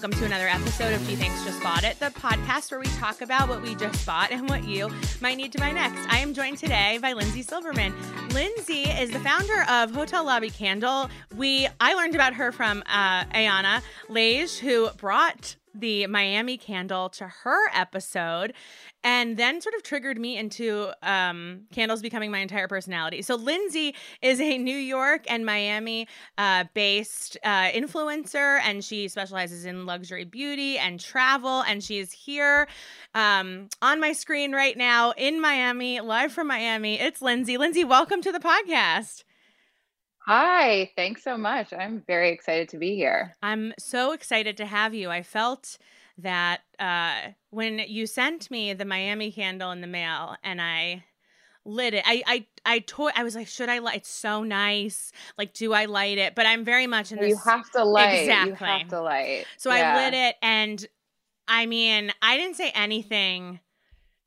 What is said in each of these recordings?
Welcome to another episode of Gee Thanks Just Bought It, the podcast where we talk about what we just bought and what you might need to buy next. I am joined today by Lindsay Silberman. Lindsay is the founder of Hotel Lobby Candle. We I learned about her from uh, Ayana Lage, who brought the Miami candle to her episode and then sort of triggered me into um, candles becoming my entire personality. So, Lindsay is a New York and Miami uh, based uh, influencer, and she specializes in luxury beauty and travel. And she is here um, on my screen right now in Miami, live from Miami. It's Lindsay. Lindsay, welcome to the podcast. Hi, thanks so much. I'm very excited to be here. I'm so excited to have you. I felt that uh, when you sent me the Miami candle in the mail and I lit it, I I I toy I was like, should I light? It's so nice. Like, do I light it? But I'm very much in this. You have to light. It. Exactly. You have to light. So Yeah. I lit it, and I mean, I didn't say anything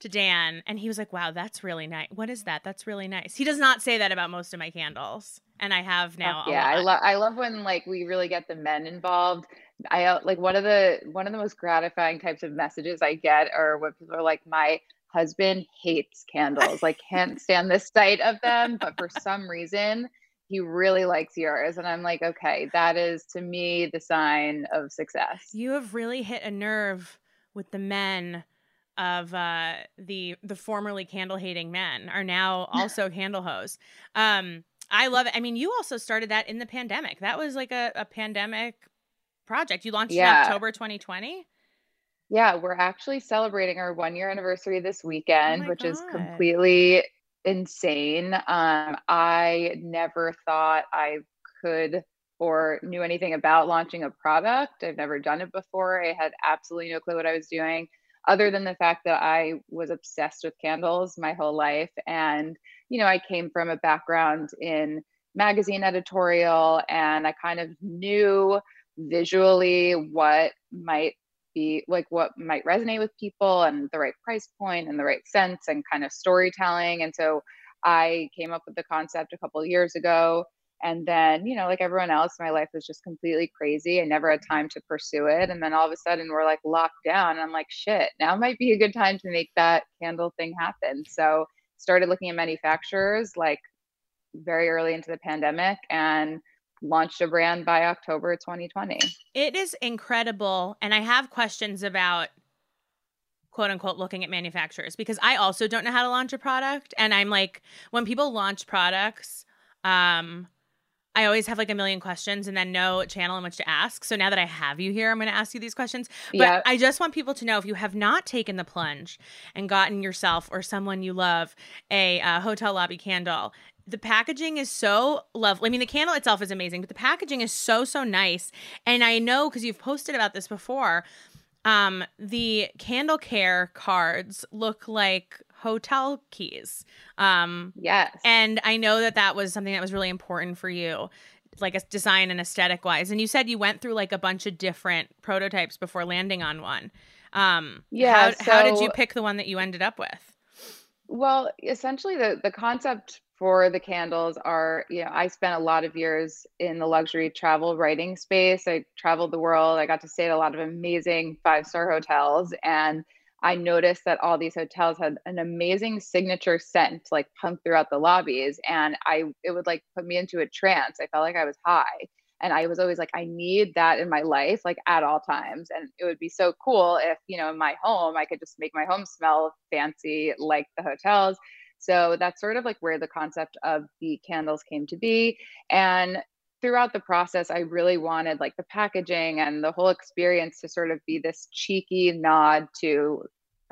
to Dan, and he was like, "Wow, that's really nice. What is that? That's really nice." He does not say that about most of my candles, and I have now. A yeah, I love I love when like we really get the men involved. I uh, like one of the one of the most gratifying types of messages I get are when people are like, "My husband hates candles. Like can't stand the sight of them, but for some reason." He really likes yours. And I'm like, okay, that is to me the sign of success. You have really hit a nerve with the men of uh, the the formerly candle hating men are now also candle hoes. Um, I love it. I mean, you also started that in the pandemic. That was like a, a pandemic project. You launched Yeah. in October 2020. Yeah, we're actually celebrating our one year anniversary this weekend, my which is completely insane. Um, I never thought I could or knew anything about launching a product. I've never done it before. I had absolutely no clue what I was doing, other than the fact that I was obsessed with candles my whole life. And, you know, I came from a background in magazine editorial and I kind of knew visually what might be like what might resonate with people and the right price point and the right sense and kind of storytelling. And so I came up with the concept a couple years ago. And then, you know, like everyone else, my life was just completely crazy. I never had time to pursue it. And then all of a sudden we're like locked down. And I'm like, shit, now might be a good time to make that candle thing happen. So started looking at manufacturers like very early into the pandemic and launched a brand by October 2020. It is incredible. And I have questions about quote unquote looking at manufacturers because I also don't know how to launch a product. And I'm like, when people launch products, um, I always have like a million questions and then no channel in which to ask. So now that I have you here, I'm going to ask you these questions. But Yeah. I just want people to know if you have not taken the plunge and gotten yourself or someone you love a uh, hotel lobby candle, the packaging is so lovely. I mean, the candle itself is amazing, but the packaging is so so nice. And I know because you've posted about this before. Um, the candle care cards look like hotel keys. Um, Yes. and I know that that was something that was really important for you, like a design and aesthetic wise. And you said you went through like a bunch of different prototypes before landing on one. Um, Yeah, How, how did you pick the one that you ended up with? Well, essentially the the concept for the candles are, you know, I spent a lot of years in the luxury travel writing space. I traveled the world. I got to stay at a lot of amazing five-star hotels and I noticed that all these hotels had an amazing signature scent like pumped throughout the lobbies and I it would like put me into a trance. I felt like I was high. And I was always like, I need that in my life, like at all times. And it would be so cool if, you know, in my home, I could just make my home smell fancy like the hotels. So that's sort of like where the concept of the candles came to be. And throughout the process, I really wanted like the packaging and the whole experience to sort of be this cheeky nod to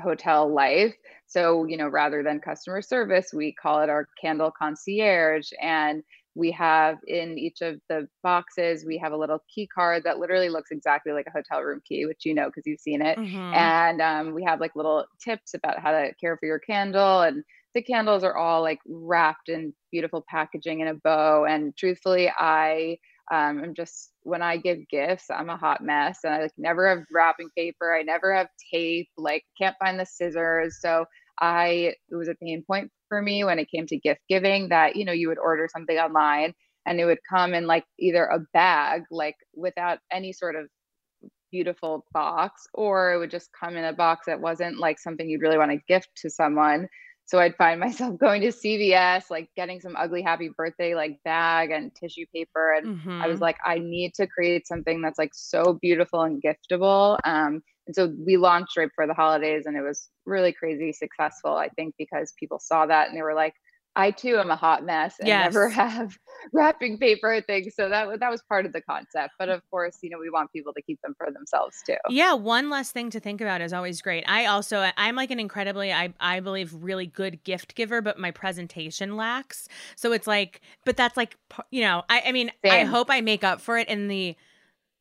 hotel life. So, you know, rather than customer service, we call it our candle concierge. And we have in each of the boxes, we have a little key card that literally looks exactly like a hotel room key, which you know because you've seen it. Mm-hmm. And um, we have like little tips about how to care for your candle. And the candles are all like wrapped in beautiful packaging in a bow. And truthfully, I um, I'm just when I give gifts, I'm a hot mess, and I like never have wrapping paper. I never have tape. Like can't find the scissors. So I it was a pain point for me when it came to gift giving that you know you would order something online and it would come in like either a bag like without any sort of beautiful box or it would just come in a box that wasn't like something you'd really want to gift to someone so I'd find myself going to CVS, like getting some ugly happy birthday like bag and tissue paper. And mm-hmm. I was mm-hmm. like, I need to create something that's like so beautiful and giftable. Um, and so we launched right before the holidays and it was really crazy successful, I think, because people saw that and they were like, I too am a hot mess and yes. never have wrapping paper things. So that that was part of the concept. But mm. of course, you know, we want people to keep them for themselves too. Yeah, one less thing to think about is always great. I also I'm like an incredibly I I believe really good gift giver, but my presentation lacks. So it's like, but that's like you know, I I mean, Same. I hope I make up for it in the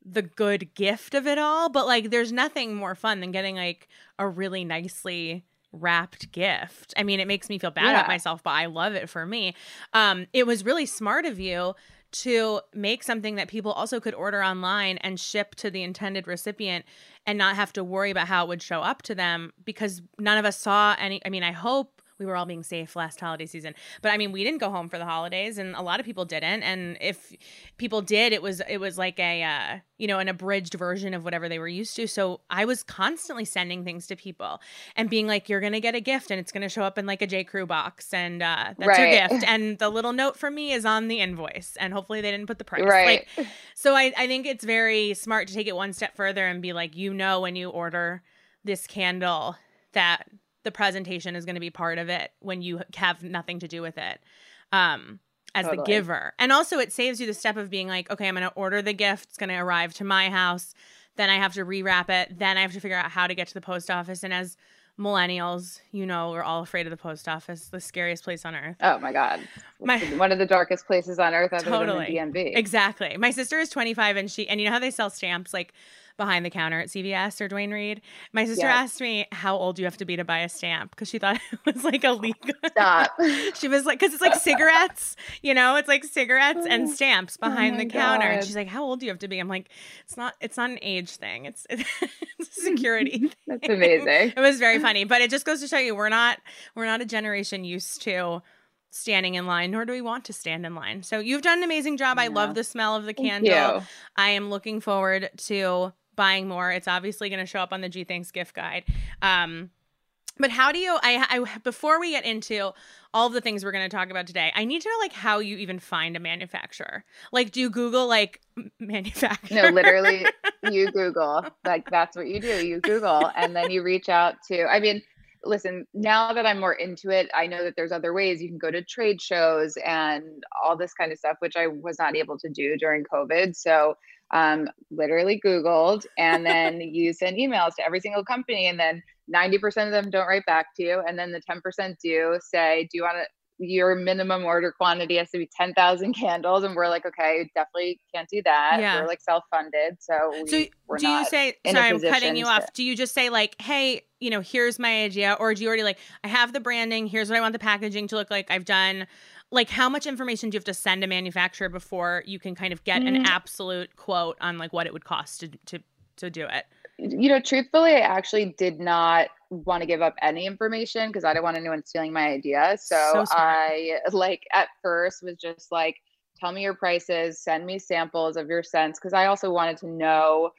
the good gift of it all, but like there's nothing more fun than getting like a really nicely wrapped gift. I mean, it makes me feel bad yeah. about myself, but I love it for me. Um, it was really smart of you to make something that people also could order online and ship to the intended recipient and not have to worry about how it would show up to them because none of us saw any. I mean, I hope we were all being safe last holiday season. But I mean, we didn't go home for the holidays, and a lot of people didn't. And if people did, it was it was like a uh, you know an abridged version of whatever they were used to. So I was constantly sending things to people and being like, "You're gonna get a gift, and it's gonna show up in like a J Crew box, and uh, that's right. your gift." And the little note from me is on the invoice, and hopefully they didn't put the price. Right. Like, so I I think it's very smart to take it one step further and be like, you know, when you order this candle that the presentation is going to be part of it when you have nothing to do with it um, as totally. the giver. And also, it saves you the step of being like, okay, I'm going to order the gift. It's going to arrive to my house. Then I have to rewrap it. Then I have to figure out how to get to the post office. And as millennials, you know, we're all afraid of the post office, the scariest place on earth. Oh my God. My, One of the darkest places on earth other totally. than the DMV. Exactly. My sister is 25 and she, and you know how they sell stamps like behind the counter at CVS or Duane Reade. My sister yep. asked me how old you have to be to buy a stamp because she thought it was like oh, illegal. Stop. she was like, because it's like cigarettes, you know, it's like cigarettes and oh, stamps oh behind oh the counter. God. And she's like, how old do you have to be? I'm like, it's not, it's not an age thing. It's, it's a security. Thing. That's amazing. It was very funny, but it just goes to show you we're not, we're not a generation used to standing in line, nor do we want to stand in line. So you've done an amazing job. Yeah. I love the smell of the candle. I am looking forward to buying more. It's obviously going to show up on the Gee Thanks gift guide. Um, but how do you? I, I before we get into all of the things we're going to talk about today, I need to know like how you even find a manufacturer. Like, do you Google like manufacturer? No, literally, you Google. Like that's what you do. You Google, and then you reach out to. I mean, listen, now that I'm more into it, I know that there's other ways you can go to trade shows and all this kind of stuff, which I was not able to do during COVID. So um, literally Googled and then you send emails to every single company and then 90% of them don't write back to you. And then the 10% do say, do you want to, your minimum order quantity has to be 10,000 candles. And we're like, okay, definitely can't do that. Yeah. We're like self-funded. So, we, so do you say, sorry, I'm cutting you to, off. Do you just say like, Hey, you know, here's my idea. Or do you already like, I have the branding. Here's what I want the packaging to look like. I've done like how much information do you have to send a manufacturer before you can kind of get mm-hmm. an absolute quote on like what it would cost to to to do it? You know, truthfully, I actually did not want to give up any information because I didn't want anyone stealing my idea. So, so I like at first was just like, tell me your prices, send me samples of your scents because I also wanted to know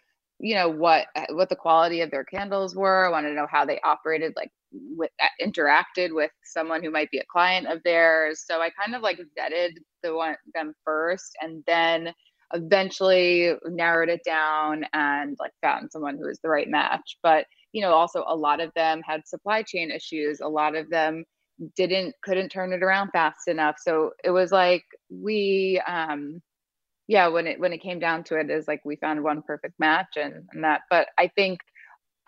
you know what what the quality of their candles were i wanted to know how they operated like with uh, interacted with someone who might be a client of theirs. So I kind of like vetted the one them first and then eventually narrowed it down and like found someone who was the right match. But you know, also a lot of them had supply chain issues. A lot of them didn't couldn't turn it around fast enough. So it was like we um yeah, when it when it came down to it, is like we found one perfect match and, and that. But I think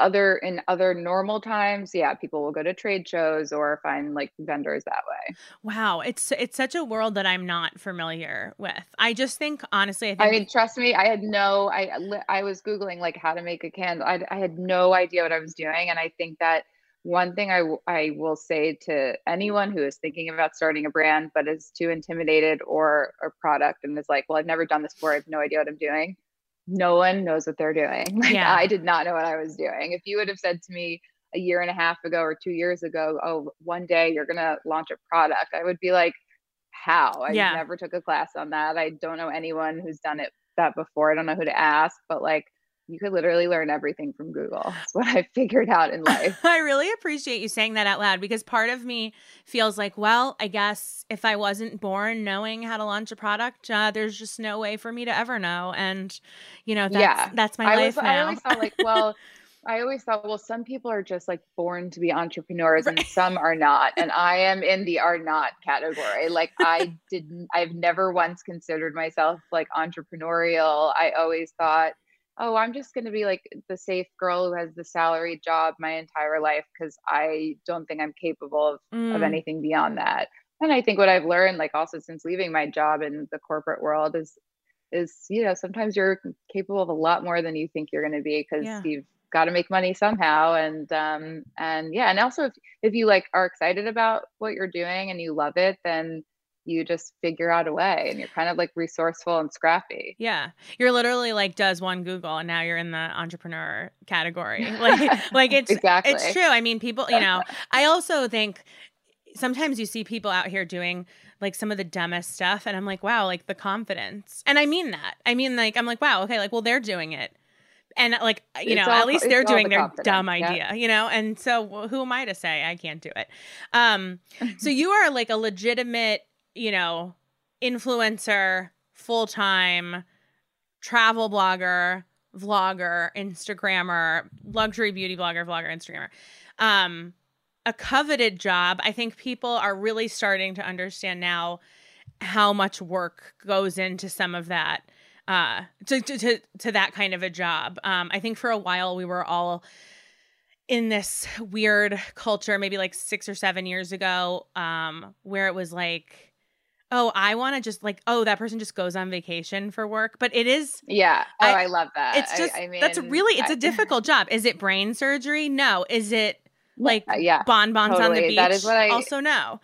other in other normal times yeah people will go to trade shows or find like vendors that way. Wow it's it's such a world that i'm not familiar with. I just think honestly i, think- I mean trust me i had no i i was googling like how to make a candle. I, I had no idea what i was doing and i think that one thing I, I will say to anyone who is thinking about starting a brand but is too intimidated or a product and is like well i've never done this before i have no idea what i'm doing no one knows what they're doing. Like yeah. I did not know what I was doing. If you would have said to me a year and a half ago or two years ago, oh, one day you're gonna launch a product, I would be like, how? I yeah. never took a class on that. I don't know anyone who's done it that before. I don't know who to ask, but like you could literally learn everything from Google. That's what I figured out in life. I really appreciate you saying that out loud because part of me feels like, well, I guess if I wasn't born knowing how to launch a product, uh, there's just no way for me to ever know. And, you know, that's, yeah. that's my I life was, now. I always thought like, well, I always thought, well, some people are just like born to be entrepreneurs right. and some are not. And I am in the are not category. Like I didn't, I've never once considered myself like entrepreneurial. I always thought, oh, I'm just going to be like the safe girl who has the salary job my entire life because I don't think I'm capable of, mm. of anything beyond that. And I think what I've learned, like also since leaving my job in the corporate world, is is you know sometimes you're capable of a lot more than you think you're going to be because yeah. you've got to make money somehow and um and yeah and also if if you like are excited about what you're doing and you love it then you just figure out a way and you're kind of like resourceful and scrappy. Yeah. You're literally like does one Google and now you're in the entrepreneur category. Like like it's exactly. it's true. I mean people, you know, I also think sometimes you see people out here doing like some of the dumbest stuff and I'm like, wow, like the confidence. And I mean that. I mean like I'm like, wow, okay, like well they're doing it. And like you it's know, all, at least they're doing the their dumb idea, yeah. you know. And so, who am I to say I can't do it? Um, so you are like a legitimate you know, influencer, full time, travel blogger, vlogger, Instagrammer, luxury beauty blogger, vlogger, Instagrammer. Um, a coveted job. I think people are really starting to understand now how much work goes into some of that uh to to to, that kind of a job. Um I think for a while we were all in this weird culture maybe like 6 or 7 years ago um where it was like oh, I want to just like, oh, that person just goes on vacation for work. But it is. Yeah. Oh, I, I love that. It's just, I, I mean, that's really, it's a difficult job. Is it brain surgery? No. Is it like uh, yeah, bonbons totally. on the beach? That is what I also know.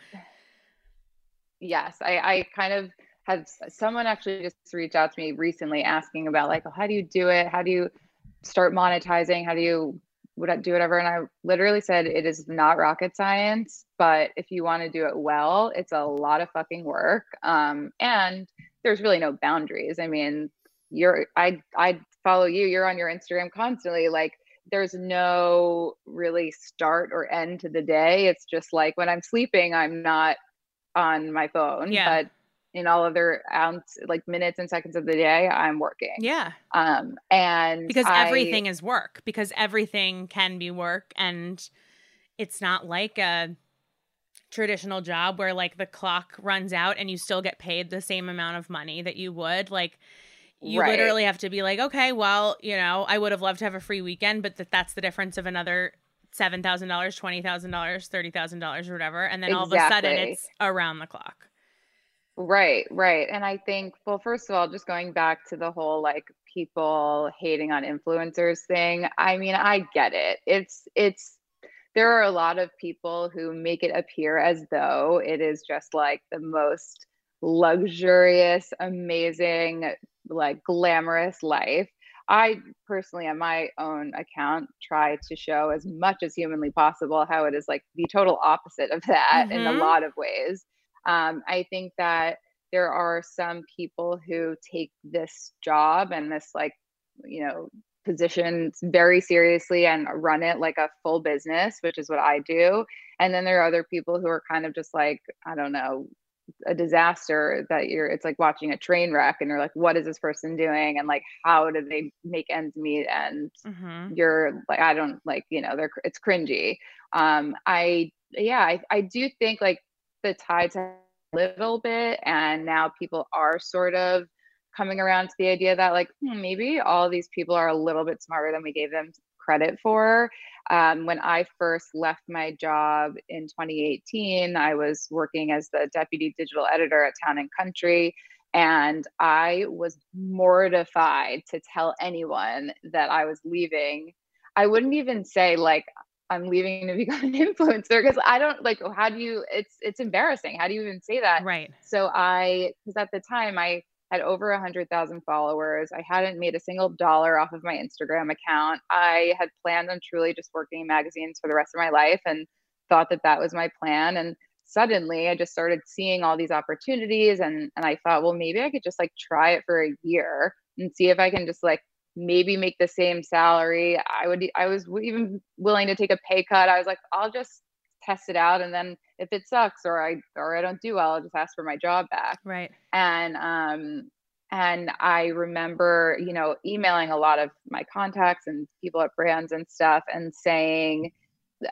Yes. I, I kind of had someone actually just reach out to me recently asking about like, oh, how do you do it? How do you start monetizing? How do you would do whatever. And I literally said, it is not rocket science, but if you want to do it well, it's a lot of fucking work. Um, and there's really no boundaries. I mean, you're, I, I follow you, you're on your Instagram constantly. Like, there's no really start or end to the day. It's just like when I'm sleeping, I'm not on my phone. Yeah. But in all other ounce like minutes and seconds of the day i'm working yeah um and because I, everything is work because everything can be work and it's not like a traditional job where like the clock runs out and you still get paid the same amount of money that you would like you right. literally have to be like okay well you know i would have loved to have a free weekend but that that's the difference of another $7000 $20000 $30000 or whatever and then exactly. all of a sudden it's around the clock Right, right. And I think, well, first of all, just going back to the whole like people hating on influencers thing, I mean, I get it. It's, it's, there are a lot of people who make it appear as though it is just like the most luxurious, amazing, like glamorous life. I personally, on my own account, try to show as much as humanly possible how it is like the total opposite of that mm-hmm. in a mm-hmm. lot of ways. Um, I think that there are some people who take this job and this like you know position very seriously and run it like a full business which is what i do. And then there are other people who are kind of just like i don't know a disaster that you're it's like watching a train wreck and you're like what is this person doing? And like how do they make ends meet? And mm-hmm. you're like i don't like you know they're it's cringy. Um i yeah i, I do think like the tides a little bit and now people are sort of coming around to the idea that like hmm, maybe all these people are a little bit smarter than we gave them credit for. Um, when I first left my job in 2018, I was working as the deputy digital editor at Town and Country. And I was mortified to tell anyone that I was leaving. I wouldn't even say, like, I'm leaving to become an influencer because I don't like how do you it's it's embarrassing. How do you even say that? Right. So I because at the time I had over a hundred thousand followers. I hadn't made a single dollar off of my Instagram account. I had planned on truly just working in magazines for the rest of my life and thought that that was my plan. And suddenly I just started seeing all these opportunities and and I thought, well, maybe I could just like try it for a year and see if I can just like maybe make the same salary. I would I was even willing to take a pay cut. I was like, I'll just test it out and then if it sucks or I or I don't do well, I'll just ask for my job back. Right. And um and I remember, you know, emailing a lot of my contacts and people at brands and stuff and saying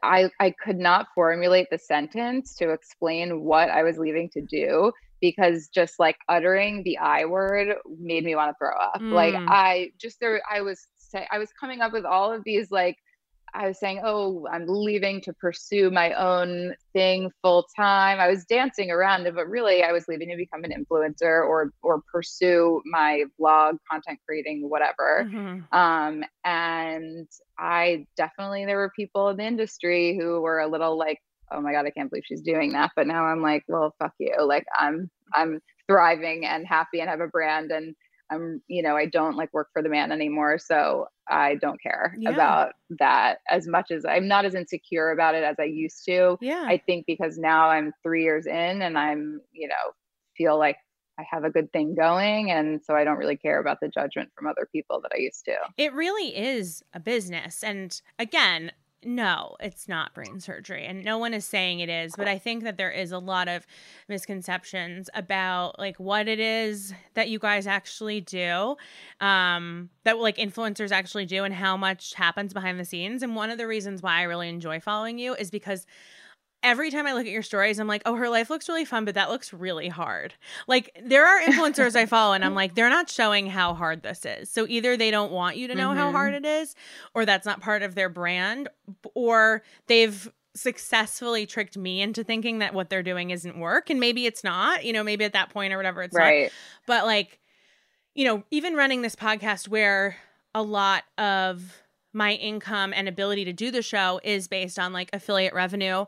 I I could not formulate the sentence to explain what I was leaving to do because just like uttering the I word made me want to throw up. Mm. Like I just there I was say I was coming up with all of these like I was saying, "Oh, I'm leaving to pursue my own thing full time." I was dancing around it, but really I was leaving to become an influencer or or pursue my blog, content creating, whatever. Mm-hmm. Um, and I definitely there were people in the industry who were a little like, "Oh my god, I can't believe she's doing that." But now I'm like, "Well, fuck you." Like I'm I'm thriving and happy and have a brand and I'm, you know, I don't like work for the man anymore. So I don't care yeah. about that as much as I'm not as insecure about it as I used to. Yeah. I think because now I'm three years in and I'm, you know, feel like I have a good thing going. And so I don't really care about the judgment from other people that I used to. It really is a business. And again, no, it's not brain surgery. And no one is saying it is, but I think that there is a lot of misconceptions about like what it is that you guys actually do, um, that like influencers actually do and how much happens behind the scenes. And one of the reasons why I really enjoy following you is because every time I look at your stories, I'm like, oh, her life looks really fun, but that looks really hard. Like, there are influencers I follow, and I'm like, they're not showing how hard this is. So either they don't want you to know mm-hmm. how hard mm-hmm. it is, or that's not part of their brand, or they've successfully tricked me into thinking that what they're doing isn't work. And maybe it's not, you know, maybe at that point or whatever, it's right. not. But like, you know, even running this podcast where a lot of my income and ability to do the show is based on like affiliate revenue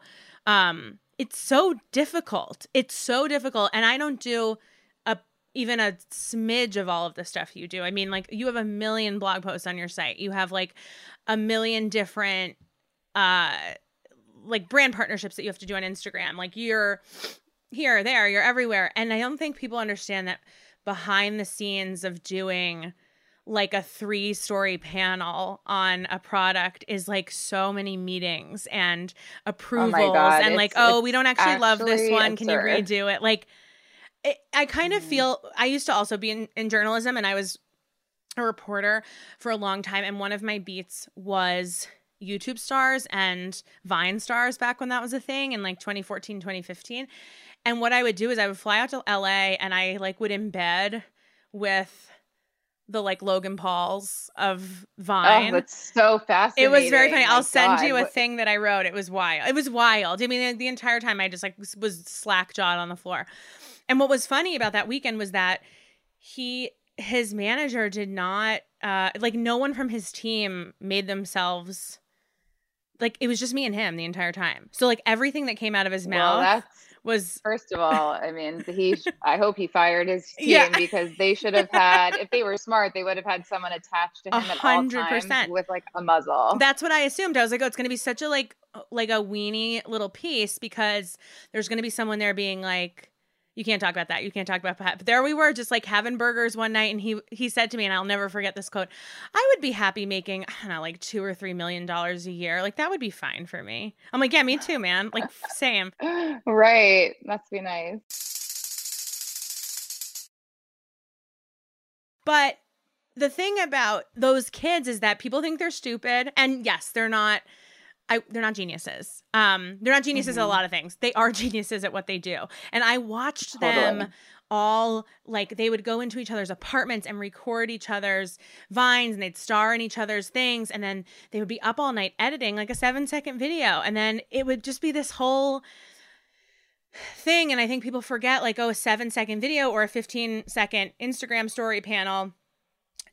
um it's so difficult. It's so difficult. And i don't do a even a smidge of all of the stuff you do. I mean like you have a million blog posts on your site. You have like a million different uh like brand partnerships that you have to do on instagram. Like you're here there you're everywhere. And i don't think people understand that behind the scenes of doing like a three story panel on a product is like so many meetings and oh approvals oh and like oh we don't actually, actually love this one. Can you redo it? Like it, i kind of mm-hmm. feel i used to also be in, in journalism and i was a reporter for a long time and one of my beats was youtube stars and vine stars back when that was a thing in like 2014 2015 and what i would do is i would fly out to la and i like would embed with the like Logan Pauls of Vine. Oh, that's so fascinating. It was very funny. My I'll send God. you a thing that I wrote. It was wild. It was wild. I mean, the, entire time I just like was slack jawed on the floor. And what was funny about that weekend was that he his manager did not uh like no one from his team made themselves like it was just me and him the entire time. So like everything that came out of his well, mouth was first of all, I mean, he. I hope he fired his team yeah. because they should have had. if they were smart, they would have had someone attached to him 100%. at all times with like a muzzle. That's what I assumed. I was like, oh, it's going to be such a like like a weenie little piece because there's going to be someone there being like you can't talk about that. You can't talk about that. But there we were, just like having burgers one night, and he he said to me, and I'll never forget this quote: "I would be happy making I don't know, like two or three million dollars a year. Like that would be fine for me." I'm like, "Yeah, me too, man. Like same." right. Must be nice. But the thing about those kids is that people think they're stupid, and yes, they're not I, they're not geniuses. Um, they're not geniuses mm-hmm. at a mm-hmm. lot of things. They are geniuses at what they do. And I watched totally. them all like they would go into each other's apartments and record each other's vines and they'd star in each other's things and then they would be up all night editing like a 7 second video and then it would just be this whole thing and I think people forget like oh a 7 second video or a 15 second Instagram story panel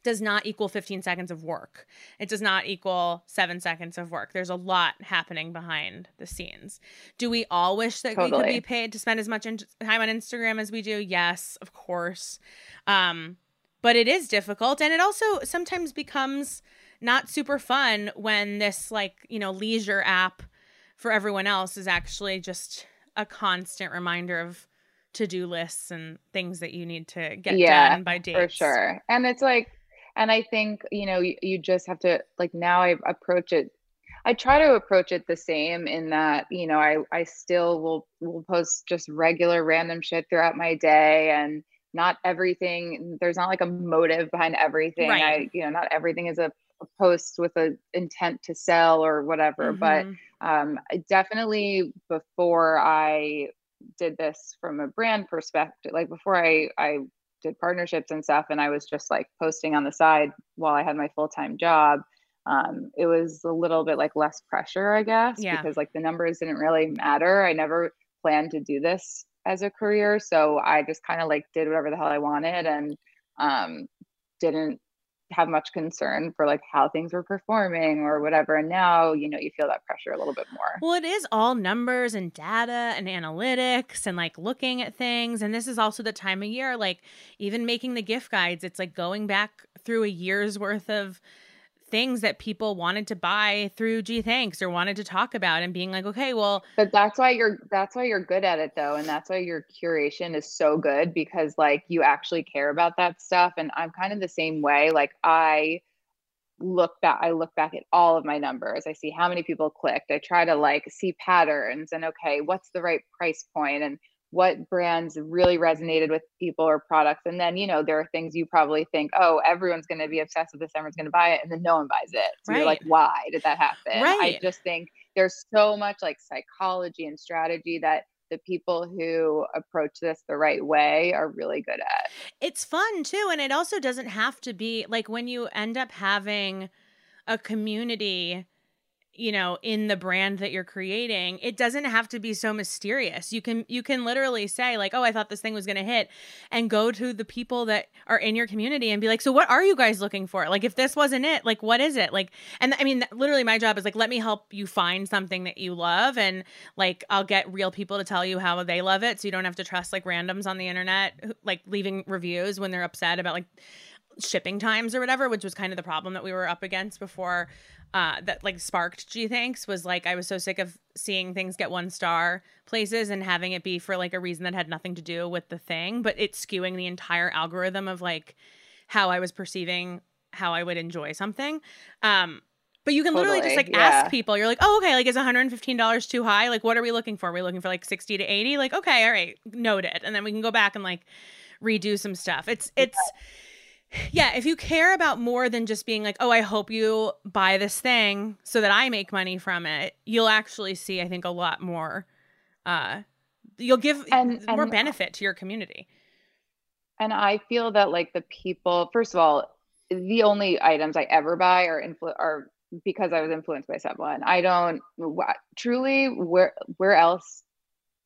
does not equal 15 seconds of work. It does not equal seven seconds of work. There's a lot happening behind the scenes. Do we all wish that totally. we could be paid to spend as much in- time on Instagram as we do? Yes, of course. Um, but it is difficult. And it also sometimes becomes not super fun when this, like, you know, leisure app for everyone else is actually just a constant reminder of to-do lists and things that you need to get yeah, done by dates. For sure. And it's like and i think you know you, you just have to like now i approach it i try to approach it the same in that you know i i still will will post just regular random shit throughout my day and not everything there's not like a motive behind everything right. i you know not everything is a, a post with a intent to sell or whatever mm-hmm. but um definitely before i did this from a brand perspective like before i i did partnerships and stuff and i was just like posting on the side while i had my full-time job um, it was a little bit like less pressure i guess yeah. because like the numbers didn't really matter i never planned to do this as a career so i just kind of like did whatever the hell i wanted and um, didn't have much concern for like how things were performing or whatever and now you know you feel that pressure a little bit more. Well it is all numbers and data and analytics and like looking at things and this is also the time of year like even making the gift guides it's like going back through a year's worth of things that people wanted to buy through Gee Thanks or wanted to talk about and being like, okay, well But that's why you're that's why you're good at it though. And that's why your curation is so good because like you actually care about that stuff. And I'm kind of the same way. Like I look back I look back at all of my numbers. I see how many people clicked. I try to like see patterns and okay, what's the right price point and what brands really resonated with people or products. And then, you know, there are things you probably think, oh, everyone's going to be obsessed with this, everyone's going to buy it. And then no one buys it. So right. you're like, why did that happen? Right. I just think there's so much like psychology and strategy that the people who approach this the right way are really good at. It's fun too. And it also doesn't have to be like when you end up having a community you know in the brand that you're creating it doesn't have to be so mysterious. You can you can literally say like oh i thought this thing was going to hit and go to the people that are in your community and be like so what are you guys looking for? Like if this wasn't it like what is it? Like and i mean literally my job is like let me help you find something that you love and like i'll get real people to tell you how they love it so you don't have to trust like randoms on the internet like leaving reviews when they're upset about like shipping times or whatever which was kind of the problem that we were up against before uh, that like sparked Gee Thanks was like I was so sick of seeing things get one star places and having it be for like a reason that had nothing to do with the thing, but it's skewing the entire algorithm of like how I was perceiving how I would enjoy something. Um, but you can totally, literally just like yeah. ask people. You're like, oh, okay, like is $115 too high? Like, what are we looking for? Are we looking for like 60 to 80? Like, okay, all right, noted. And then we can go back and like redo some stuff. It's it's. Yeah yeah, if you care about more than just being like, oh, I hope you buy this thing so that I make money from it, you'll actually see, I think, a lot more. Uh, you'll give and, more and, benefit to your community. And I feel that, like, the people, first of all, the only items I ever buy are influ- are because I was influenced by someone. I don't truly where where else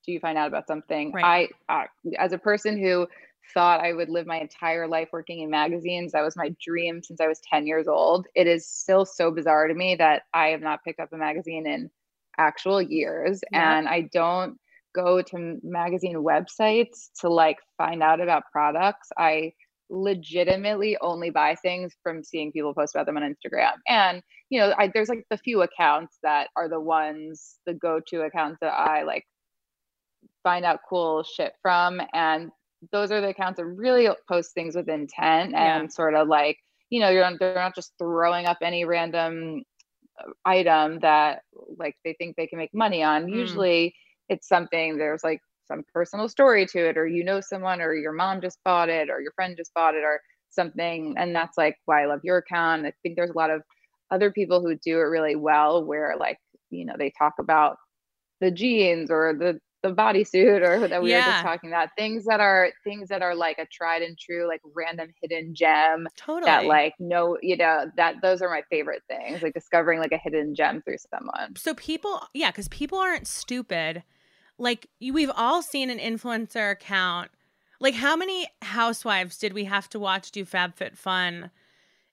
do you find out about something? Right. I uh, as a person who thought I would live my entire life working in magazines. That was my dream since I was 10 years old. It is still so bizarre to me that I have not picked up a magazine in actual years. Yeah. And I don't go to magazine websites to like find out about products. I legitimately only buy things from seeing people post about them on Instagram. And, you know, I, there's like the few accounts that are the ones, the go to accounts that I like find out cool shit from. And those are the accounts that really post things with intent and yeah. sort of like you know you're they're not just throwing up any random uh, item that like they think they can make money on mm. usually it's something there's like some personal story to it or you know someone or your mom just bought it or your friend just bought it or something and that's like why i love your account i think there's a lot of other people who do it really well where like you know they talk about the jeans or the the bodysuit or that we were just talking about things that are things that are like a tried and true like random hidden gem Totally. that like no you know that those are my favorite things like discovering like a hidden gem through someone. So people yeah because people aren't stupid. Like you, we've all seen an influencer account. Like how many housewives did we have to watch do fabfitfun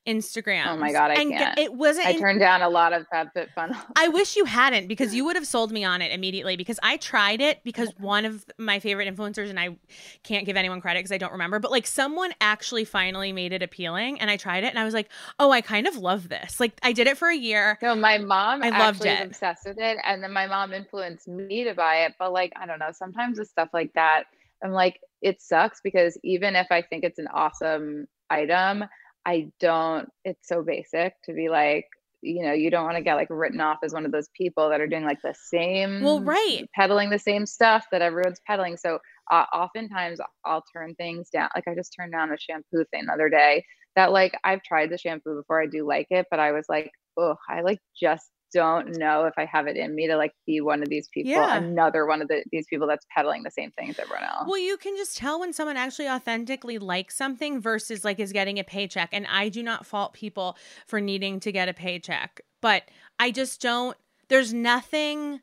instagram Oh my God, I and can't. it wasn't i in- turned down a lot of FabFitFun I wish you hadn't because you would have sold me on it immediately because I tried it because one of my favorite influencers and I can't give anyone credit because I don't remember but like someone actually finally made it appealing and I tried it and I was like oh I kind of love this like I did it for a year No, my mom I loved it. obsessed with it, and then my mom influenced me to buy it. But like, I don't know, sometimes with stuff like that, I'm like, it sucks because even if I think it's an awesome item, I don't. It's so basic to be like, you know, you don't want to get like written off as one of those people that are doing like the same, Well, right. peddling the same stuff that everyone's peddling. So uh, oftentimes I'll turn things down. Like I just turned down a shampoo thing the other day that like I've tried the shampoo before. I do like it, but I was like, oh, I like just don't know if I have it in me to like be one of these people, Yeah. another one of the, these people that's peddling the same thing as everyone else. Well, you can just tell when someone actually authentically likes something versus like is getting a paycheck. And I do not fault people for needing to get a paycheck, but I just don't, there's nothing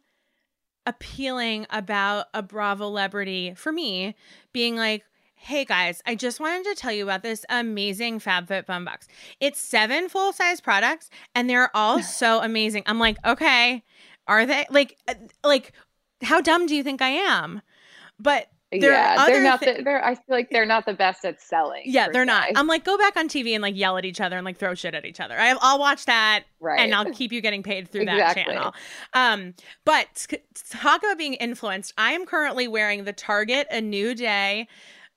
appealing about a Bravo celebrity for me being like, Hey guys, I just wanted to tell you about this amazing FabFitFun box. It's seven full size products and they're all so amazing. I'm like, okay, are they like, uh, like, how dumb do you think I am? But yeah, they're not. the, they're. I feel like they're not the best at selling. yeah, they're not. I'm like, go back on TV and like yell at each other and like throw shit at each other. I, I'll watch that right. and I'll keep you getting paid through that channel. Um, but talk about being influenced. I am currently wearing the Target A New Day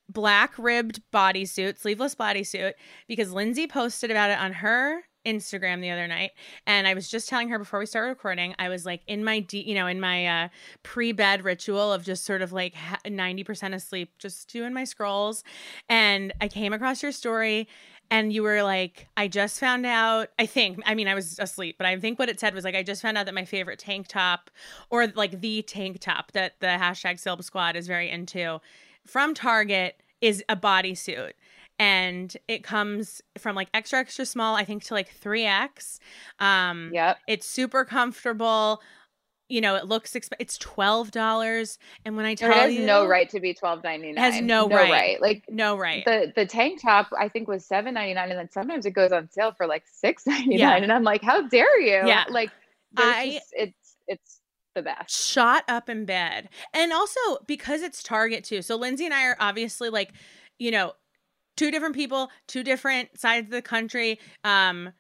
black ribbed bodysuit, sleeveless bodysuit, because Lindsay posted about it on her Instagram the other night, and I was just telling her before we started recording, I was like in my de- you know in my uh, pre bed ritual of just sort of like ninety percent asleep, just doing my scrolls, and I came across your story. And you were like, I just found out. I think, I mean, I was asleep, but I think what it said was like, I just found out that my favorite tank top, or like the tank top that the hashtag Silb Squad is very into, from Target is a bodysuit. And it comes from like extra, extra small, I think, to like 3X. Um, Yep. It's super comfortable. You know, it looks, exp- it's $12. And when I tell It has you, no right to be twelve ninety nine. has no right. Like No right. the the tank top I think was seven ninety nine, and then sometimes it goes on sale for like six ninety nine, Yeah. and I'm like, how dare you? Yeah. Like, I- just, it's it's the best. shot up in bed. And also because it's Target too. So Lindsay and I are obviously like, you know, two different people, two different sides of the country. Um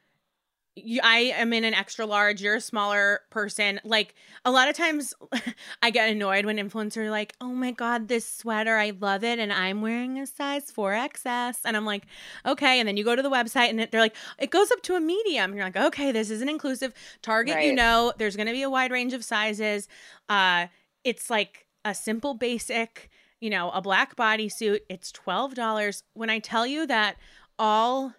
you, I am in an extra large, you're a smaller person. Like a lot of times I get annoyed when influencers are like, "Oh my god, this sweater, I love it and I'm wearing a size 4XS." And I'm like, "Okay." And then you go to the website and they're like, "It goes up to a medium." And you're like, "Okay, this isn't inclusive." Target, you know, there's going to be a wide range of sizes. Uh it's like a simple basic, you know, a black bodysuit. It's $12. When I tell you that all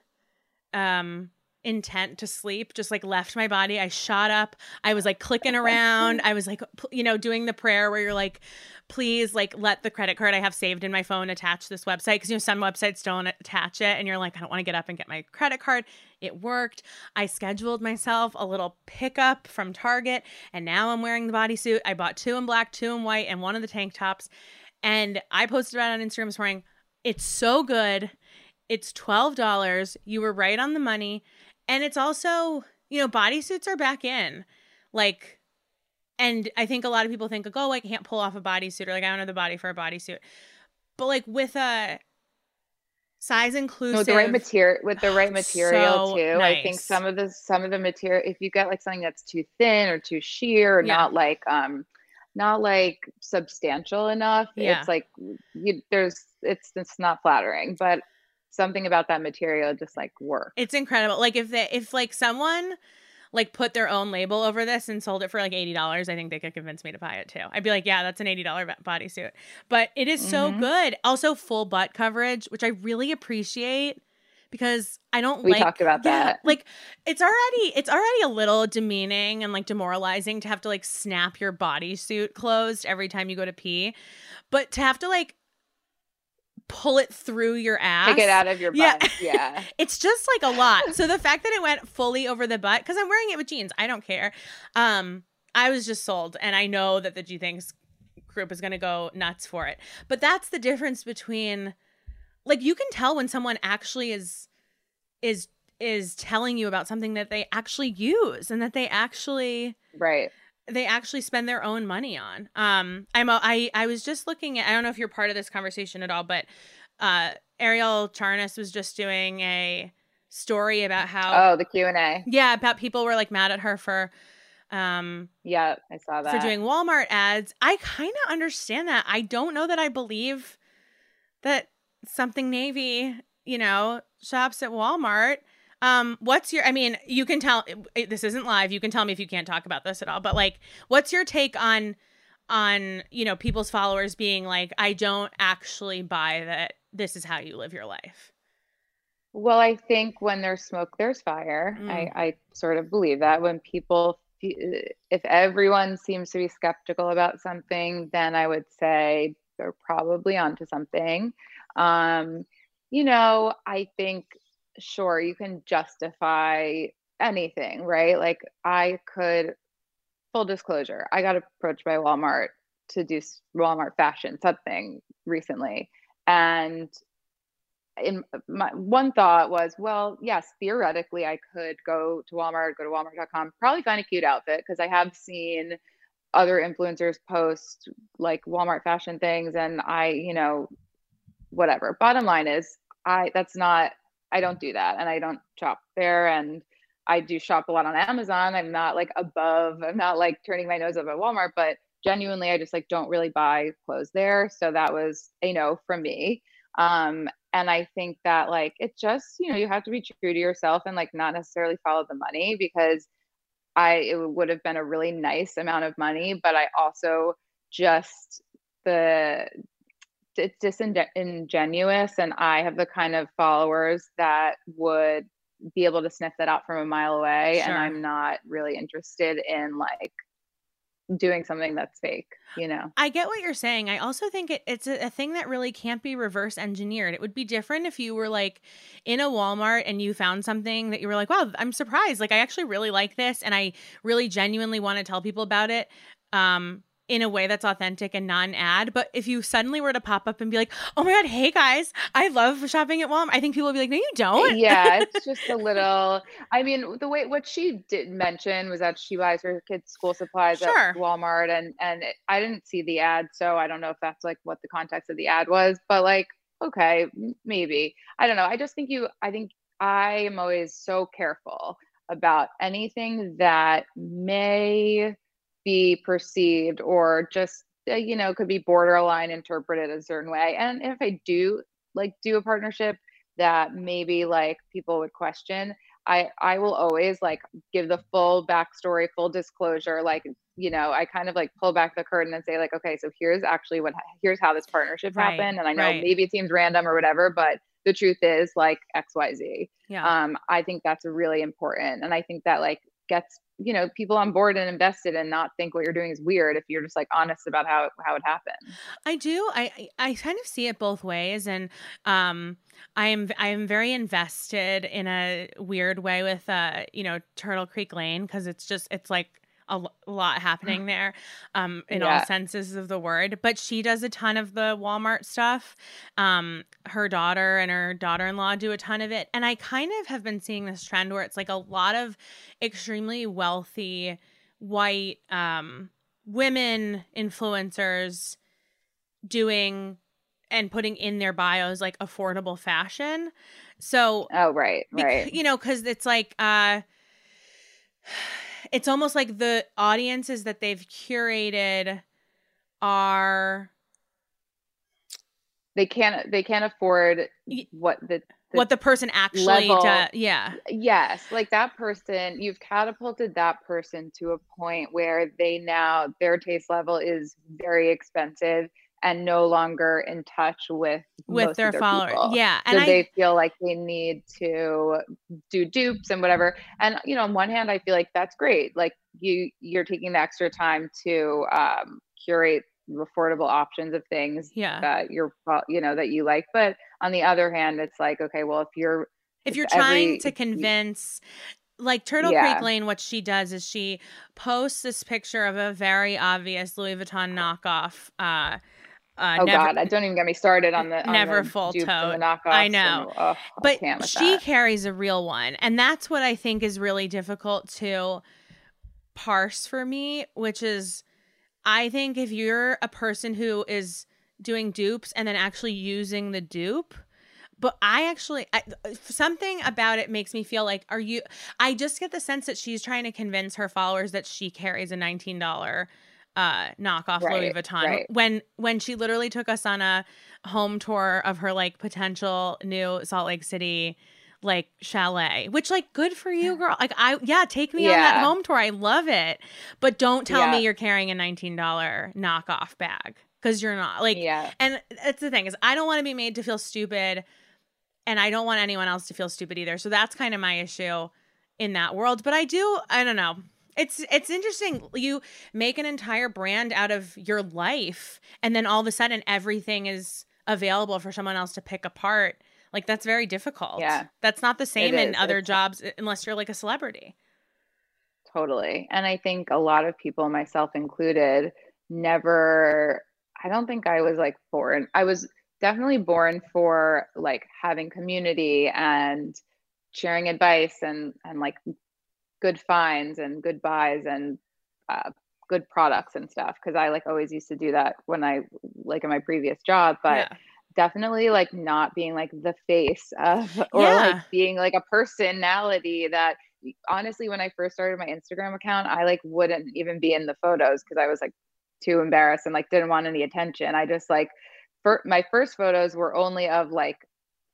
um intent to sleep just like left my body. I shot up. I was like clicking around. I was like you know doing the prayer where you're like please like let the credit card i have saved in my phone attach this website. Because you know some websites don't attach it and you're like i don't want to get up and get my credit card. It worked. I scheduled myself a little pickup from target and now i'm wearing the bodysuit. I bought two in black two in white and one of the tank tops and i posted about it on instagram this morning. It's so good. It's $12 you were right on the money and it's also you know bodysuits are back in like and i think a lot of people think like oh i can't pull off a bodysuit or like i don't have the body for a bodysuit but like with a size inclusive with the right material with the right material So too. I think some of the some of the material if you get like something that's too thin or too sheer or Yeah. not like um not like substantial enough, Yeah. it's like you there's it's it's not flattering, but something about that material just like works. it's incredible like if they if like someone like put their own label over this and sold it for like $80 i think they could convince me to buy it too i'd be like yeah that's an $80 ba- bodysuit but it is so Mhm. good also full butt coverage which i really appreciate because I don't we like talked about yeah, that. Like it's already it's already a little demeaning and like demoralizing to have to like snap your bodysuit closed every time you go to pee. But to have to like pull it through your ass. Take it out of your Yeah. butt. Yeah. It's just like a lot. So the fact that it went fully over the butt, because I'm wearing it with jeans, I don't care. Um, I was just sold, and I know that the Gee Thanks group is gonna go nuts for it. But that's the difference between, like, you can tell when someone actually is is is telling you about something that they actually use and that they actually right. They actually spend their own money on. Um, I'm a, I I was just looking at I don't know if you're part of this conversation at all, but uh, Arielle Charnas was just doing a story about how Oh, the Q and A. yeah about people were like mad at her for um Yeah, I saw that. for doing Walmart ads. I kind of understand that. I don't know that I believe that something navy, you know, shops at Walmart. Um, what's your? I mean, you can tell this isn't live. You can tell me if you can't talk about this at all. But like, what's your take on on you know people's followers being like, I don't actually buy that this is how you live your life. Well, I think when there's smoke, there's fire. Mm. I, I sort of believe that when people, if everyone seems to be skeptical about something, then I would say they're probably onto something. Um, you know, I think, sure, you can justify anything, right? Like, I could, full disclosure, I got approached by Walmart to do Walmart fashion something recently. And in my one thought was, well, yes, theoretically, I could go to Walmart, go to walmart.com, probably find a cute outfit because I have seen other influencers post like Walmart fashion things, and I, you know, whatever. Bottom line is, I that's not, I don't do that, and I don't shop there, and I do shop a lot on Amazon. I'm not like above, I'm not like turning my nose up at Walmart, but genuinely, I just like don't really buy clothes there. So that was a no from me. Um, and I think that like it just, you know, you have to be true to yourself and like not necessarily follow the money because I it would have been a really nice amount of money, but I also just the it's disingenuous and I have the kind of followers that would be able to sniff that out from a mile away and I'm not really interested in like doing something that's fake, you know. I get what you're saying. I also think it, it's a, a thing that really can't be reverse engineered. It would be different if you were like in a Walmart and you found something that you were like, wow, I'm surprised. Like, I actually really like this and I really genuinely want to tell people about it. Um, in a way that's authentic and non ad. But if you suddenly were to pop up and be like, oh my God, hey guys, I love shopping at Walmart, I think people would be like, no, you don't. yeah, it's just a little. I mean, the way what she did mention was that she buys her kids' school supplies Sure. at Walmart, and and it, I didn't see the ad, so I don't know if that's like what the context of the ad was. But like, okay, maybe I don't know. I just think you. I think I am always so careful about anything that may be perceived or just uh, you know could be borderline interpreted a certain way. And if I do like do a partnership that maybe like people would question i i will always like give the full backstory full disclosure like you know i kind of like pull back the curtain and say like okay so here's actually what here's how this partnership Right, happened and i know right. maybe it seems random or whatever but the truth is like xyz Yeah. um i think that's really important and i think that like gets you know people on board and invested and not think what you're doing is weird if you're just like honest about how how it happened I do. I I kind of see it both ways, and um, I am I am very invested in a weird way with uh, you know, Turtle Creek Lane because it's just it's like a lot happening there, um, in all senses of the word. But she does a ton of the Walmart stuff. Um, her daughter and her daughter-in-law do a ton of it, and I kind of have been seeing this trend where it's like a lot of extremely wealthy white um women influencers doing and putting in their bios like affordable fashion. So, oh right right you know, because it's like, uh, it's almost like the audiences that they've curated are they can't they can't afford what the, the what the person actually does. Yeah. yes like that person you've catapulted that person to a point where they now their taste level is very expensive and no longer in touch with with their, their, followers. people. Yeah, and so I, they feel like they need to do dupes and whatever. And you know, on one hand, I feel like that's great. Like you, you're taking the extra time to um, curate affordable options of things yeah. that you're, you know, that you like. But on the other hand, it's like, okay, well, if you're if you're trying every, to convince like Turtle yeah. Creek Lane, what she does is she posts this picture of a very obvious Louis Vuitton knockoff. Uh, uh, oh never, God! I don't even get me started on the on never the full tote. I know, and, oh, but she that. carries a real one, and that's what I think is really difficult to parse for me. Which is, I think if you're a person who is doing dupes and then actually using the dupe, but I actually I, something about it makes me feel like are you I just get the sense that she's trying to convince her followers that she carries a $19 uh knockoff right, Louis Vuitton right. when when she literally took us on a home tour of her like potential new Salt Lake City like chalet which like good for you girl like i yeah take me yeah. on that home tour i love it but don't tell yeah. me you're carrying a $19 knockoff bag because you're not like yeah and that's the thing is i don't want to be made to feel stupid and I don't want anyone else to feel stupid either. So that's kind of my issue in that world. But I do, I don't know. It's it's interesting. You make an entire brand out of your life, and then all of a sudden everything is available for someone else to pick apart. Like that's very difficult. Yeah, that's not the same in other it's, jobs unless you're like a celebrity. Totally, and I think a lot of people, myself included, never. I don't think I was like born. I was definitely born for like having community and sharing advice and and like good finds and good buys and uh, good products and stuff because i like always used to do that when i like in my previous job but yeah. definitely like not being like the face of or yeah. like being like a personality that honestly when i first started my instagram account i like wouldn't even be in the photos because i was like too embarrassed and like didn't want any attention i just like for my first photos were only of like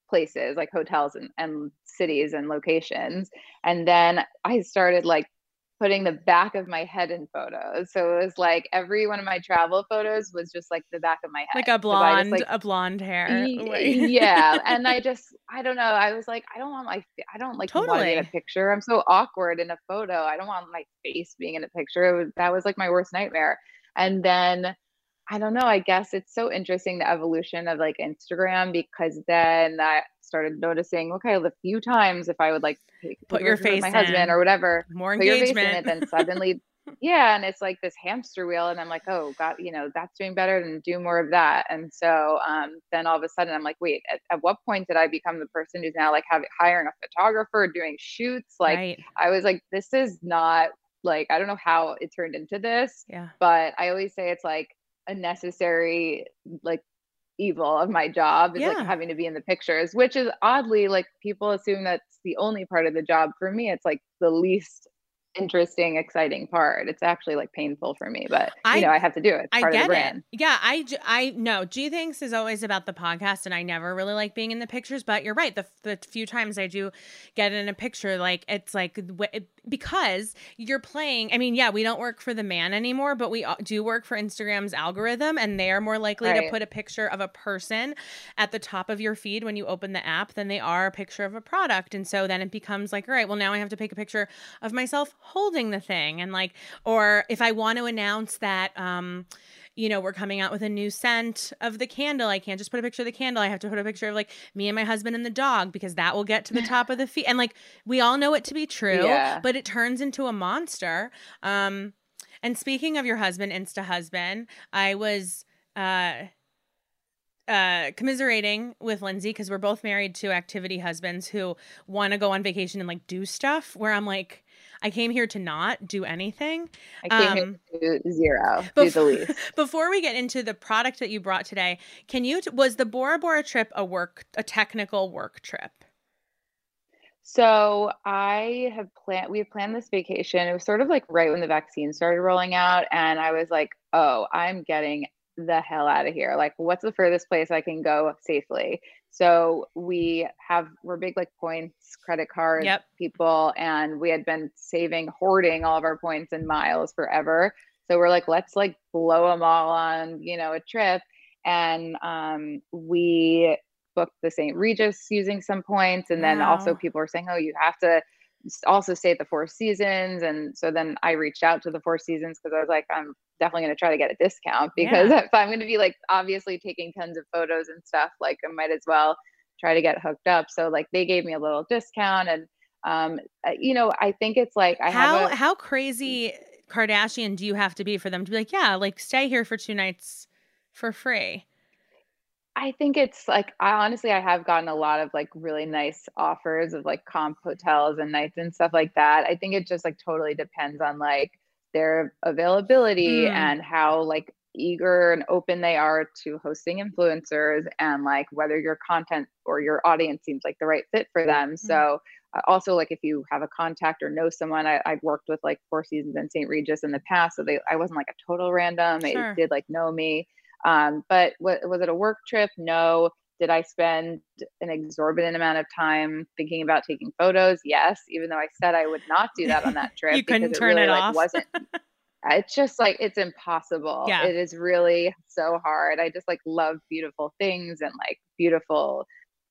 places like hotels and, and cities and locations. And then i started like putting the back of my head in photos. So it was like every one of my travel photos was just like the back of my head. Like a blonde just, like, a blonde hair yeah. And i just i don't know. I was like i don't want my i don't like totally. in a picture. I'm so awkward in a photo. I don't want my face being in a picture. Was, that was like my worst nightmare. And then I don't know. I guess it's so interesting the evolution of like Instagram because then I started noticing, okay, the few times if I would like put your face my in. husband or whatever, more put engagement, Your face in it, then suddenly, yeah, and it's like this hamster wheel, and I'm like, oh God, you know, that's doing better, and do more of that. And so um, then all of a sudden, I'm like, wait, at, at, what point did I become the person who's now like having hiring a photographer, doing shoots? Like, right. I was like, this is not like I don't know how it turned into this. Yeah. But I always say it's like a necessary like evil of my job is yeah. like having to be in the pictures which is oddly like people assume that's the only part of the job for me it's like the least interesting, exciting part. It's actually like painful for me, but you I, know, I have to do it. It's I get it. Yeah, I I know. Gee Thanks is always about the podcast, and I never really like being in the pictures. But you're right. The the few times I do get in a picture, like it's like because you're playing. I mean, yeah, we don't work for the man anymore, but we do work for Instagram's algorithm, and they are more likely right. to put a picture of a person at the top of your feed when you open the app than they are a picture of a product. And so then it becomes like, all right, well now I have to take a picture of myself holding the thing and like or if I want to announce that um you know, we're coming out with a new scent of the candle. I can't just put a picture of the candle. I have to put a picture of like me and my husband and the dog because that will get to the top of the feed. And like we all know it to be true, yeah. but it turns into a monster. Um and speaking of your husband, Insta husband, I was uh uh, commiserating with Lindsay because we're both married to activity husbands who want to go on vacation and like do stuff. Where I'm like, I came here to not do anything. I came um, here to do zero, before, do the least. Before we get into the product that you brought today, can you was the Bora Bora trip a work a technical work trip? So I have planned we have planned this vacation. It was sort of like right when the vaccine started rolling out and I was like, "Oh, I'm getting the hell out of here. Like what's the furthest place I can go safely?" So we have we're big like points credit card yep. people, and we had been saving hoarding all of our points and miles forever. So we're like, let's like blow them all on you know a trip. and um, we booked the St. Regis using some points. And then wow. also people were saying, oh, you have to also stay at the Four Seasons. And so then I reached out to the Four Seasons because I was like, I'm definitely going to try to get a discount because yeah. if I'm going to be like obviously taking tons of photos and stuff, like I might as well try to get hooked up. So like they gave me a little discount and um uh, you know, I think it's like I how have a, how crazy Kardashian do you have to be for them to be like, yeah, like stay here for two nights for free? I think it's like I honestly I have gotten a lot of like really nice offers of like comp hotels and nights and stuff like that. I think it just like totally depends on like their availability mm. and how like eager and open they are to hosting influencers and like whether your content or your audience seems like the right fit for them. Mm. So uh, also like if you have a contact or know someone, I, I've worked with like Four Seasons and St. Regis in the past, so they I wasn't like a total random. Sure. They did like know me. Um, but w- was it a work trip? No. Did I spend an exorbitant amount of time thinking about taking photos? Yes, even though I said I would not do that on that trip. you couldn't turn it, really, it like, off. wasn't it's just like it's impossible. Yeah. It is really so hard. I just like love beautiful things and like beautiful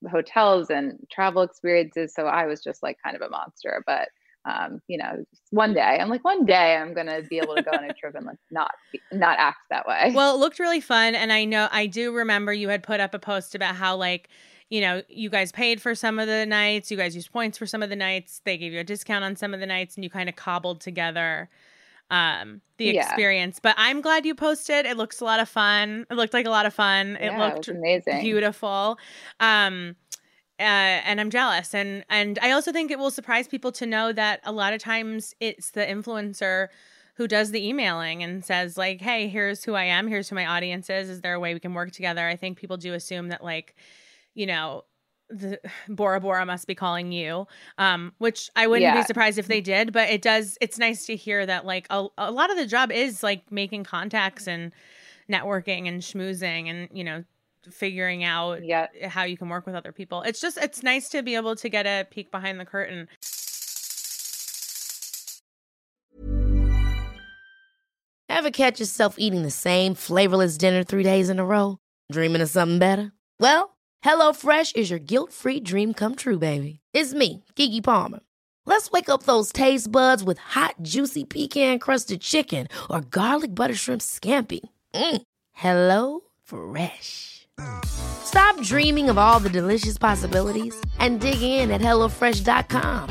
hotels and travel experiences. So I was just like kind of a monster. But um, you know, one day. I'm like, one day I'm gonna be able to go on a trip and like not not act that way. Well, it looked really fun, and I know I do remember you had put up a post about how like you know you guys paid for some of the nights, you guys used points for some of the nights, they gave you a discount on some of the nights, and you kind of cobbled together um the yeah. experience. But i'm glad you posted. It looks a lot of fun. It looked like a lot of fun. It yeah, looked it amazing. beautiful. Um uh, and I'm jealous. And and I also think it will surprise people to know that a lot of times it's the influencer who does the emailing and says like, "Hey, here's who I am. Here's who my audience is. Is there a way we can work together?" I think people do assume that like, you know, the Bora Bora must be calling you, um, which I wouldn't yeah. be surprised if they did. But it does. It's nice to hear that like a, a lot of the job is like making contacts and networking and schmoozing and you know figuring out yeah. how you can work with other people. It's just it's nice to be able to get a peek behind the curtain. Ever catch yourself eating the same flavorless dinner 3 days in a row, dreaming of something better? Well, HelloFresh is your guilt-free dream come true, baby. It's me, Keke Palmer. Let's wake up those taste buds with hot, juicy pecan-crusted chicken or garlic butter shrimp scampi. Mm. Hello Fresh. Stop dreaming of all the delicious possibilities and dig in at HelloFresh.com.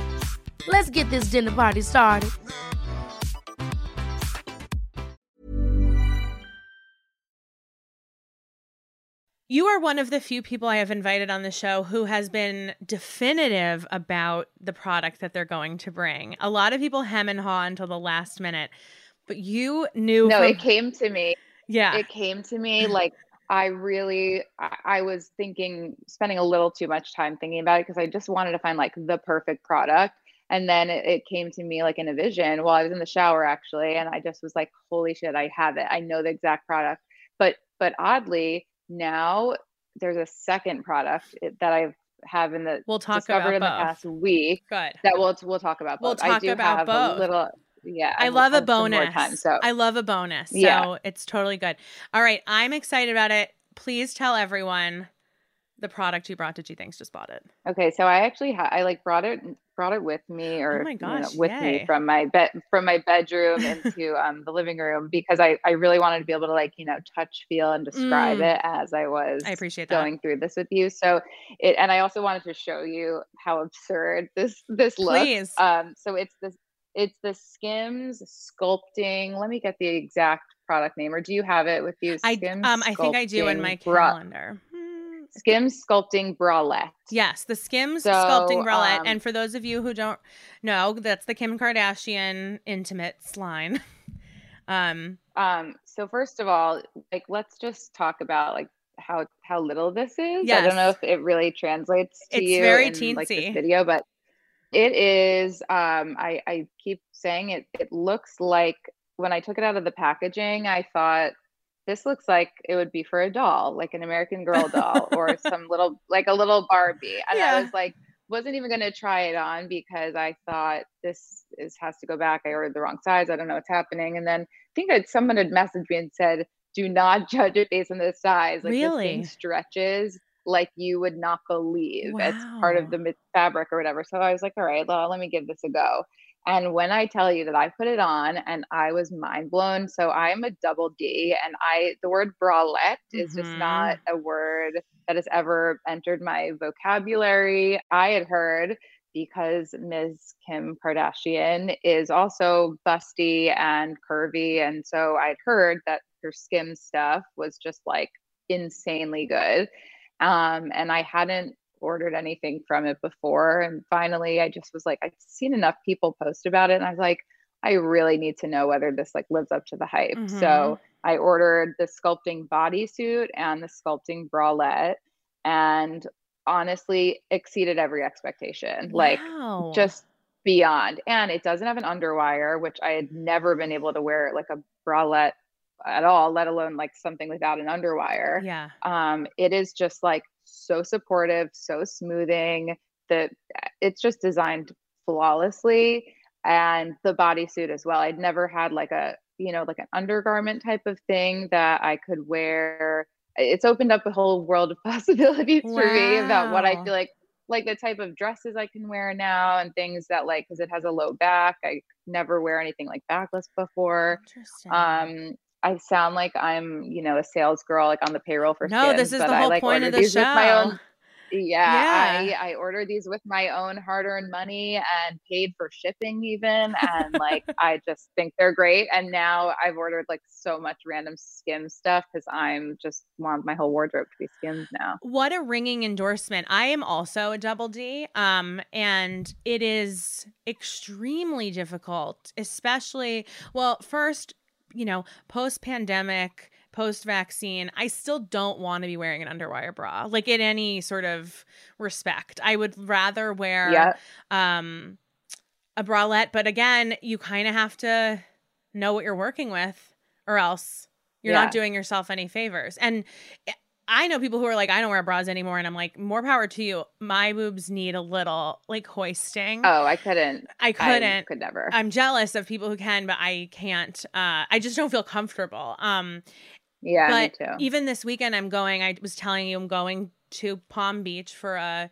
Let's get this dinner party started. You are one of the few people I have invited on the show who has been definitive about the product that they're going to bring. A lot of people hem and haw until the last minute, but you knew. No, from- it came to me. Yeah. It came to me like I really I was thinking spending a little too much time thinking about it because I just wanted to find like the perfect product. And then it, it, came to me like in a vision while I was in the shower actually, and I just was like, "Holy shit, I have it! I know the exact product." But but oddly, now there's a second product that I've have in the we'll talk discovered about in both. the past week. Good. That we'll we'll talk about both. We'll talk I do about have both. a little yeah i love a bonus time, so i love a bonus so yeah. it's totally good all right i'm excited about it please tell everyone the product you brought to Gee Thanks just bought it. Okay, so I actually ha- I like brought it brought it with me or oh my gosh, you know, with yay. me from my bed from my bedroom into um, the living room because I I really wanted to be able to like you know touch feel and describe mm. it as I was I appreciate going through this with you. So it and I also wanted to show you how absurd this this looks. Please. Um, so it's this it's the Skims sculpting. Let me get the exact product name, or do you have it with you? Skims I um I think I do in my bra- calendar. Hmm. Skims sculpting bralette. Yes, the Skims so, sculpting bralette. Um, and for those of you who don't know, that's the Kim Kardashian intimates line. um um so first of all, like let's just talk about like how how little this is. Yes. I don't know if it really translates to it's you. It's very in, teensy. Like, this video, but it is um I I keep saying it it looks like when I took it out of the packaging, I thought this looks like it would be for a doll, like an American Girl doll or some little, like a little Barbie. And yeah. I was like, wasn't even going to try it on because I thought this is has to go back. I ordered the wrong size. I don't know what's happening. And then I think that someone had messaged me and said, do not judge it based on the size. Like Really? this thing stretches like you would not believe. It's part of the fabric or whatever. So I was like, all right, well, let me give this a go. And when I tell you that I put it on and I was mind blown. So I'm a double D and I the word bralette is just not mm-hmm. a word that has ever entered my vocabulary. I had heard because Ms. Kim Kardashian is also busty and curvy. And so I'd heard that her skim stuff was just like insanely good. Um, and I hadn't ordered anything from it before. And finally, I just was like, I've seen enough people post about it. And I was like, I really need to know whether this like lives up to the hype. Mhm. So I ordered the sculpting bodysuit and the sculpting bralette. And honestly exceeded every expectation. Like Wow. just beyond. And it doesn't have an underwire, which I had never been able to wear like a bralette at all, let alone like something without an underwire. yeah. Um, it is just like so supportive, so smoothing. That it's just designed flawlessly, and the bodysuit as well. I'd never had like a you know like an undergarment type of thing that I could wear. It's opened up a whole world of possibilities for me about what I feel like like the type of dresses I can wear now and things that like because it has a low back. I never wear anything like backless before. Interesting. Um, I sound like I'm, you know, a sales girl like on the payroll for no, Skims, this is the I whole like point of the show. own yeah, Yeah. I I ordered these with my own hard-earned money and paid for shipping even and like I just think they're great and now I've ordered like so much random skim stuff cuz I'm just want my whole wardrobe to be skims now. What a ringing endorsement. I am also a double D. Um, and it is extremely difficult, especially well, first, you know, post pandemic, post vaccine, I still don't want to be wearing an underwire bra, like in any sort of respect. I would rather wear Yeah. um a bralette, but again, you kind of have to know what you're working with or else you're Yeah. not doing yourself any favors. And I know people who are like, I don't wear bras anymore. And I'm like, more power to you. My boobs need a little like hoisting. Oh, I couldn't. I couldn't. I could never. I'm jealous of people who can, but I can't. Uh, I just don't feel comfortable. Um, yeah, but me too. even this weekend, I'm going. I was telling you, I'm going to Palm Beach for a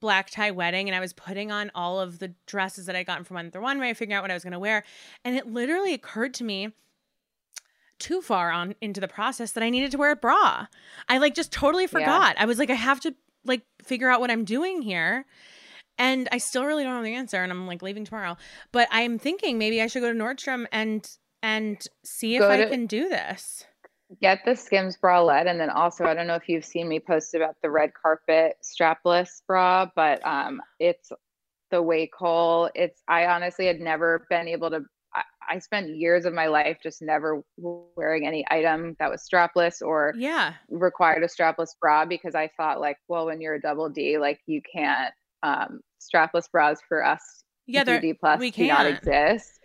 black tie wedding, and I was putting on all of the dresses that I gotten from Rent the Runway, figuring out what I was going to wear, and it literally occurred to me too far on into the process that I needed to wear a bra. I like just totally forgot. I was like, I have to like figure out what I'm doing here. And I still really don't know the answer, and I'm like leaving tomorrow. But I'm thinking maybe I should go to Nordstrom and and see if Go I to- can do this. get the Skims bralette, and then also I don't know if you've seen me post about the red carpet strapless bra, but um, it's the Wacoal. It's I honestly had never been able to. I, spent years of my life just never wearing any item that was strapless or Yeah. required a strapless bra because I thought like, well, when you're a double D, like you can't. Um, strapless bras for us Yeah, they're- plus we do not can't. exist.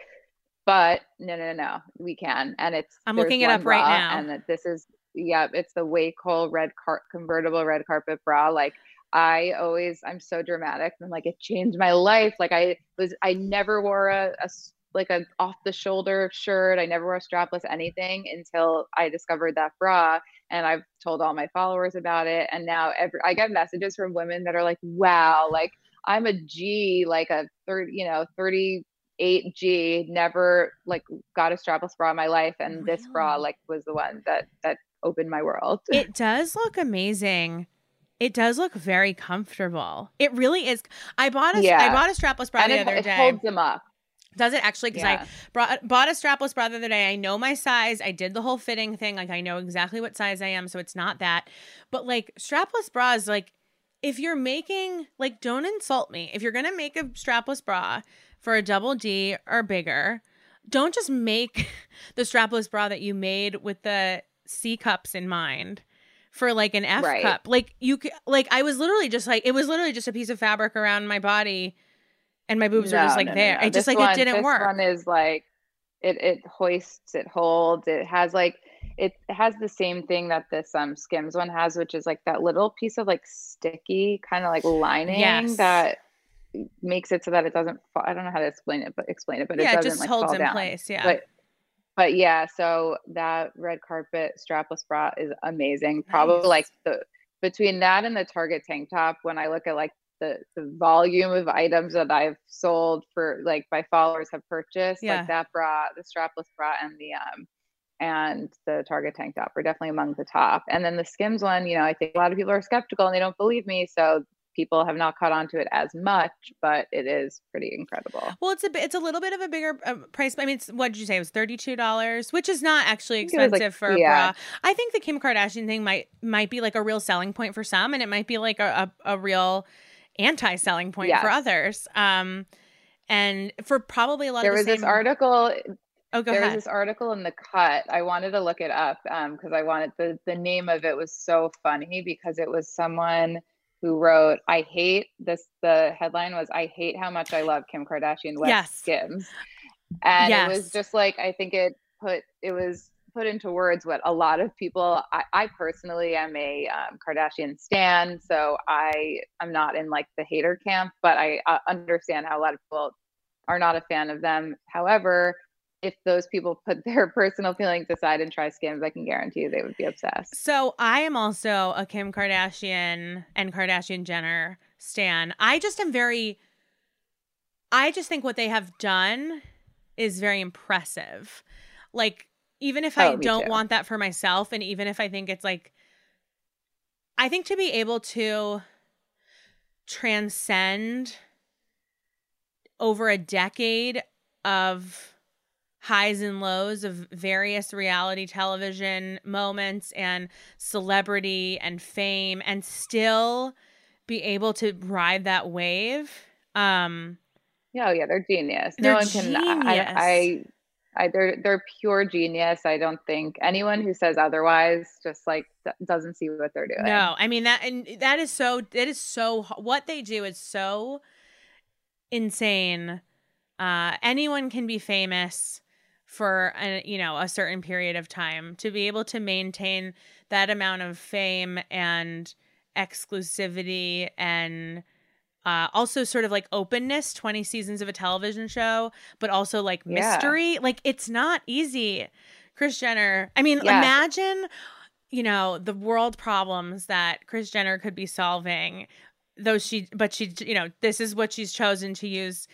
But no, no, no, we can, and it's. I'm looking it up right now. and that this is yeah, it's the Wacoal red car- convertible red carpet bra. Like I always, I'm so dramatic, and like it changed my life. Like I was, I never wore a, a like a off the shoulder shirt. I never wore strapless anything until I discovered that bra, and I've told all my followers about it. And now every I get messages from women that are like, "Wow, like I'm a G, like a third, you know, 38 G, never like got a strapless bra in my life, and this bra like was the one that that opened my world." It does look amazing. It does look very comfortable. It really is. I bought a I Yeah. bought a strapless bra and the it, other it day. holds them up. Does it actually? Because Yeah. I brought, bought a strapless bra the other day. I know my size. I did the whole fitting thing. Like I know exactly what size I am, so it's not that. But like strapless bras, like if you're making like, don't insult me. If you're gonna make a strapless bra for a double D or bigger, don't just make the strapless bra that you made with the C cups in mind for like an F Right. cup. Like you, like I was literally just like it was literally just a piece of fabric around my body. And my boobs are just like no, no, there. no. It just like one- it didn't this work. one is like it it hoists, it holds, it has like it has the same thing that this um Skims one has, which is like that little piece of like sticky kind of like lining Yes. that makes it so that it doesn't fall. I don't know how to explain it, but explain it, but yeah, it it just like holds in down. place. Yeah. But but yeah, so that red carpet strapless bra is amazing. Probably nice. like the between that and the Target tank top, when I look at like the the volume of items that I've sold for like my followers have purchased, yeah. like that bra, the strapless bra, and the um and the Target tank top are definitely among the top. And then the Skims one, you know, I think a lot of people are skeptical and they don't believe me, so people have not caught on to it as much, but it is pretty incredible. Well, it's a bit, it's a little bit of a bigger uh, price. I mean, what did you say? It was thirty two dollars, which is not actually expensive like, for a bra. I think the Kim Kardashian thing might might be like a real selling point for some, and it might be like a a, a real anti selling point yes. for others. Um, and for probably a lot there of there was same... this article Oh, go there ahead. was this article in the cut. I wanted to look it up because um, I wanted the the name of it was so funny because it was someone who wrote, I hate this. The headline was, I hate how much I love Kim Kardashian West yes. Skims. And yes. it was just like, I think it put, it was put into words what a lot of people, I, I personally am a um, Kardashian stan. So I am not in like the hater camp, but I uh, understand how a lot of people are not a fan of them. However, if those people put their personal feelings aside and try skims, I can guarantee you they would be obsessed. So I am also a Kim Kardashian and Kardashian Jenner stan. I just am very I just think what they have done is very impressive. Like even if I oh, don't too. want that for myself and even if I think it's like I think to be able to transcend over a decade of highs and lows of various reality television moments and celebrity and fame and still be able to ride that wave. Um yeah, oh yeah, they're genius. They're no one can I, I I they're they're pure genius. I don't think anyone who says otherwise just like doesn't see what they're doing. No, I mean that and that is so that is so what they do is so insane. Uh anyone can be famous for a, you know a certain period of time to be able to maintain that amount of fame and exclusivity and uh, also sort of like openness 20 seasons of a television show but also like mystery yeah. like it's not easy kris jenner i mean yeah. imagine you know the world problems that kris jenner could be solving though she but she you know this is what she's chosen to use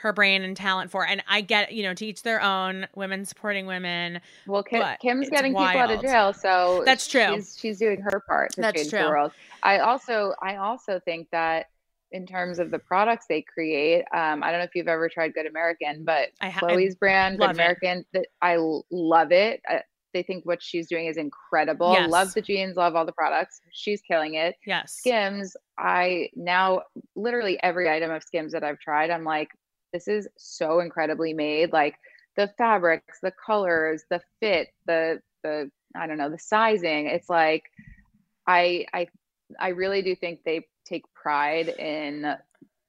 her brain and talent for. And I get, you know, to each their own, women supporting women. Well, Kim, Kim's getting wild. people out of jail, so that's true. She's, she's doing her part to that's change true. the world. I also, I also think that in terms of the products they create, um, I don't know if you've ever tried Good American, but ha- Khloe's brand, Good American, that I love it. I, they think what she's doing is incredible. Yes. Love the jeans, love all the products. She's killing it. Yes. Skims, I now literally every item of Skims that I've tried, I'm like, this is so incredibly made like the fabrics the colors the fit the the i don't know the sizing it's like i i i really do think they take pride in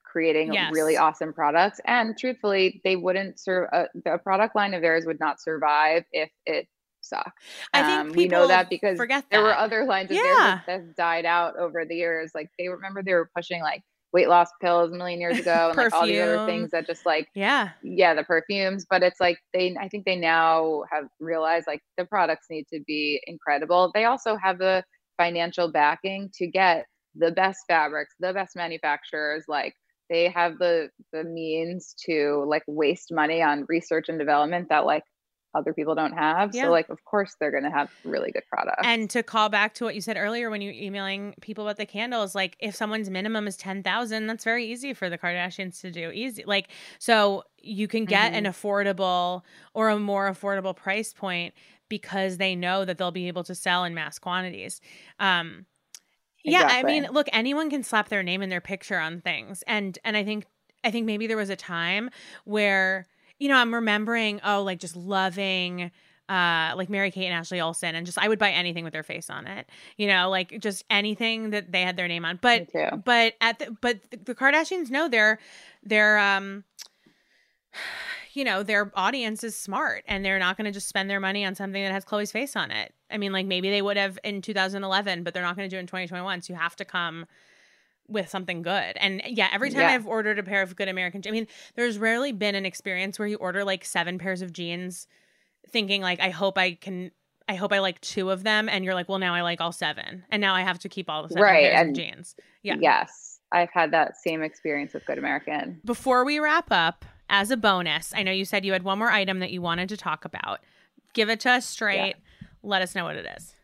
creating yes. really awesome products and truthfully they wouldn't serve a, a product line of theirs would not survive if it sucked. I think um, we know that because forget there were other lines of yeah. theirs that died out over the years. Like they remember they were pushing like weight loss pills a million years ago and like all the other things that just like yeah yeah the perfumes but it's like they i think they now have realized like the products need to be incredible they also have the financial backing to get the best fabrics the best manufacturers like they have the the means to like waste money on research and development that like other people don't have. Yeah. So like of course they're going to have really good products. And to call back to what you said earlier when you were emailing people about the candles, like if someone's minimum is 10,000, that's very easy for the Kardashians to do. Easy. Like so you can get mm-hmm. an affordable or a more affordable price point because they know that they'll be able to sell in mass quantities. Um yeah, exactly. I mean, look, anyone can slap their name and their picture on things. And and I think I think maybe there was a time where you know, I'm remembering, oh, like just loving uh, like Mary Kate and Ashley Olsen, and just I would buy anything with their face on it. You know, like just anything that they had their name on. But but at the, but the Kardashians know their their um you know their audience is smart and they're not going to just spend their money on something that has Khloe's face on it. I mean, like maybe they would have in 2011, but they're not going to do it in 2021. So you have to come with something good. And yeah, every time yeah. I've ordered a pair of good American, jeans, I mean, there's rarely been an experience where you order like seven pairs of jeans thinking like I hope I can I hope I like two of them and you're like, well now I like all seven. And now I have to keep all the seven Right, pairs of and- jeans. Yeah. Yes. I've had that same experience with Good American. Before we wrap up, as a bonus, I know you said you had one more item that you wanted to talk about. Give it to us straight. Let us know what it is.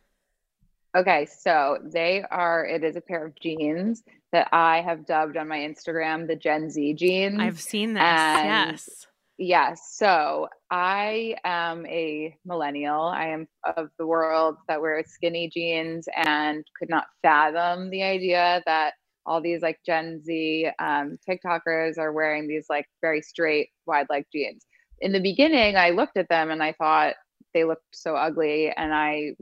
Okay, so they are, it is a pair of jeans that I have dubbed on my Instagram the Gen Z jeans. I've seen this. and- yes. Yes. So I am a millennial. I am of the world that wears skinny jeans and could not fathom the idea that all these like Gen Z um, TikTokers are wearing these like very straight, wide leg jeans. In the beginning, I looked at them and I thought they looked so ugly and I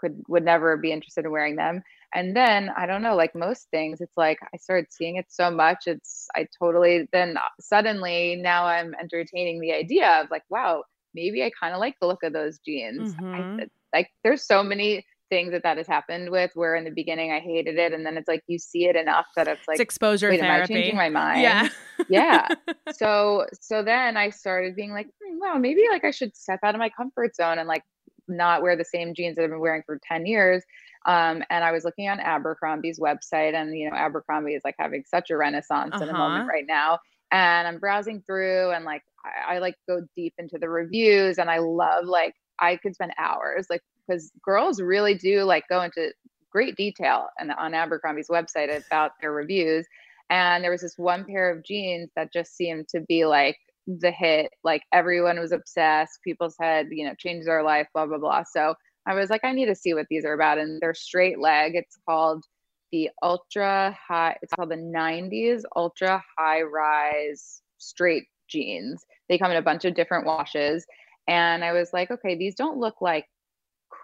could would never be interested in wearing them. And then I don't know, like most things, it's like I started seeing it so much. It's I totally then suddenly now I'm entertaining the idea of like, wow, maybe I kind of like the look of those jeans. Mhm. I, like there's so many things that that has happened with where in the beginning I hated it, and then it's like you see it enough that it's like, it's exposure wait, am I therapy. changing my mind? yeah. yeah. so so then I started being like, hmm, wow, maybe like I should step out of my comfort zone and like not wear the same jeans that I've been wearing for 10 years. Um, and I was looking on Abercrombie's website, and you know, Abercrombie is like having such a renaissance in a moment Uh-huh. right now. And I'm browsing through and like I, I like go deep into the reviews and I love like I could spend hours like because girls really do like go into great detail and on Abercrombie's website about their reviews. And there was this one pair of jeans that just seemed to be like the hit. Like everyone was obsessed. People said, you know, changed their life, blah, blah, blah. So I was like, I need to see what these are about. And they're straight leg. It's called the ultra high, it's called the 90s ultra high rise straight jeans. They come in a bunch of different washes. And I was like, okay, these don't look like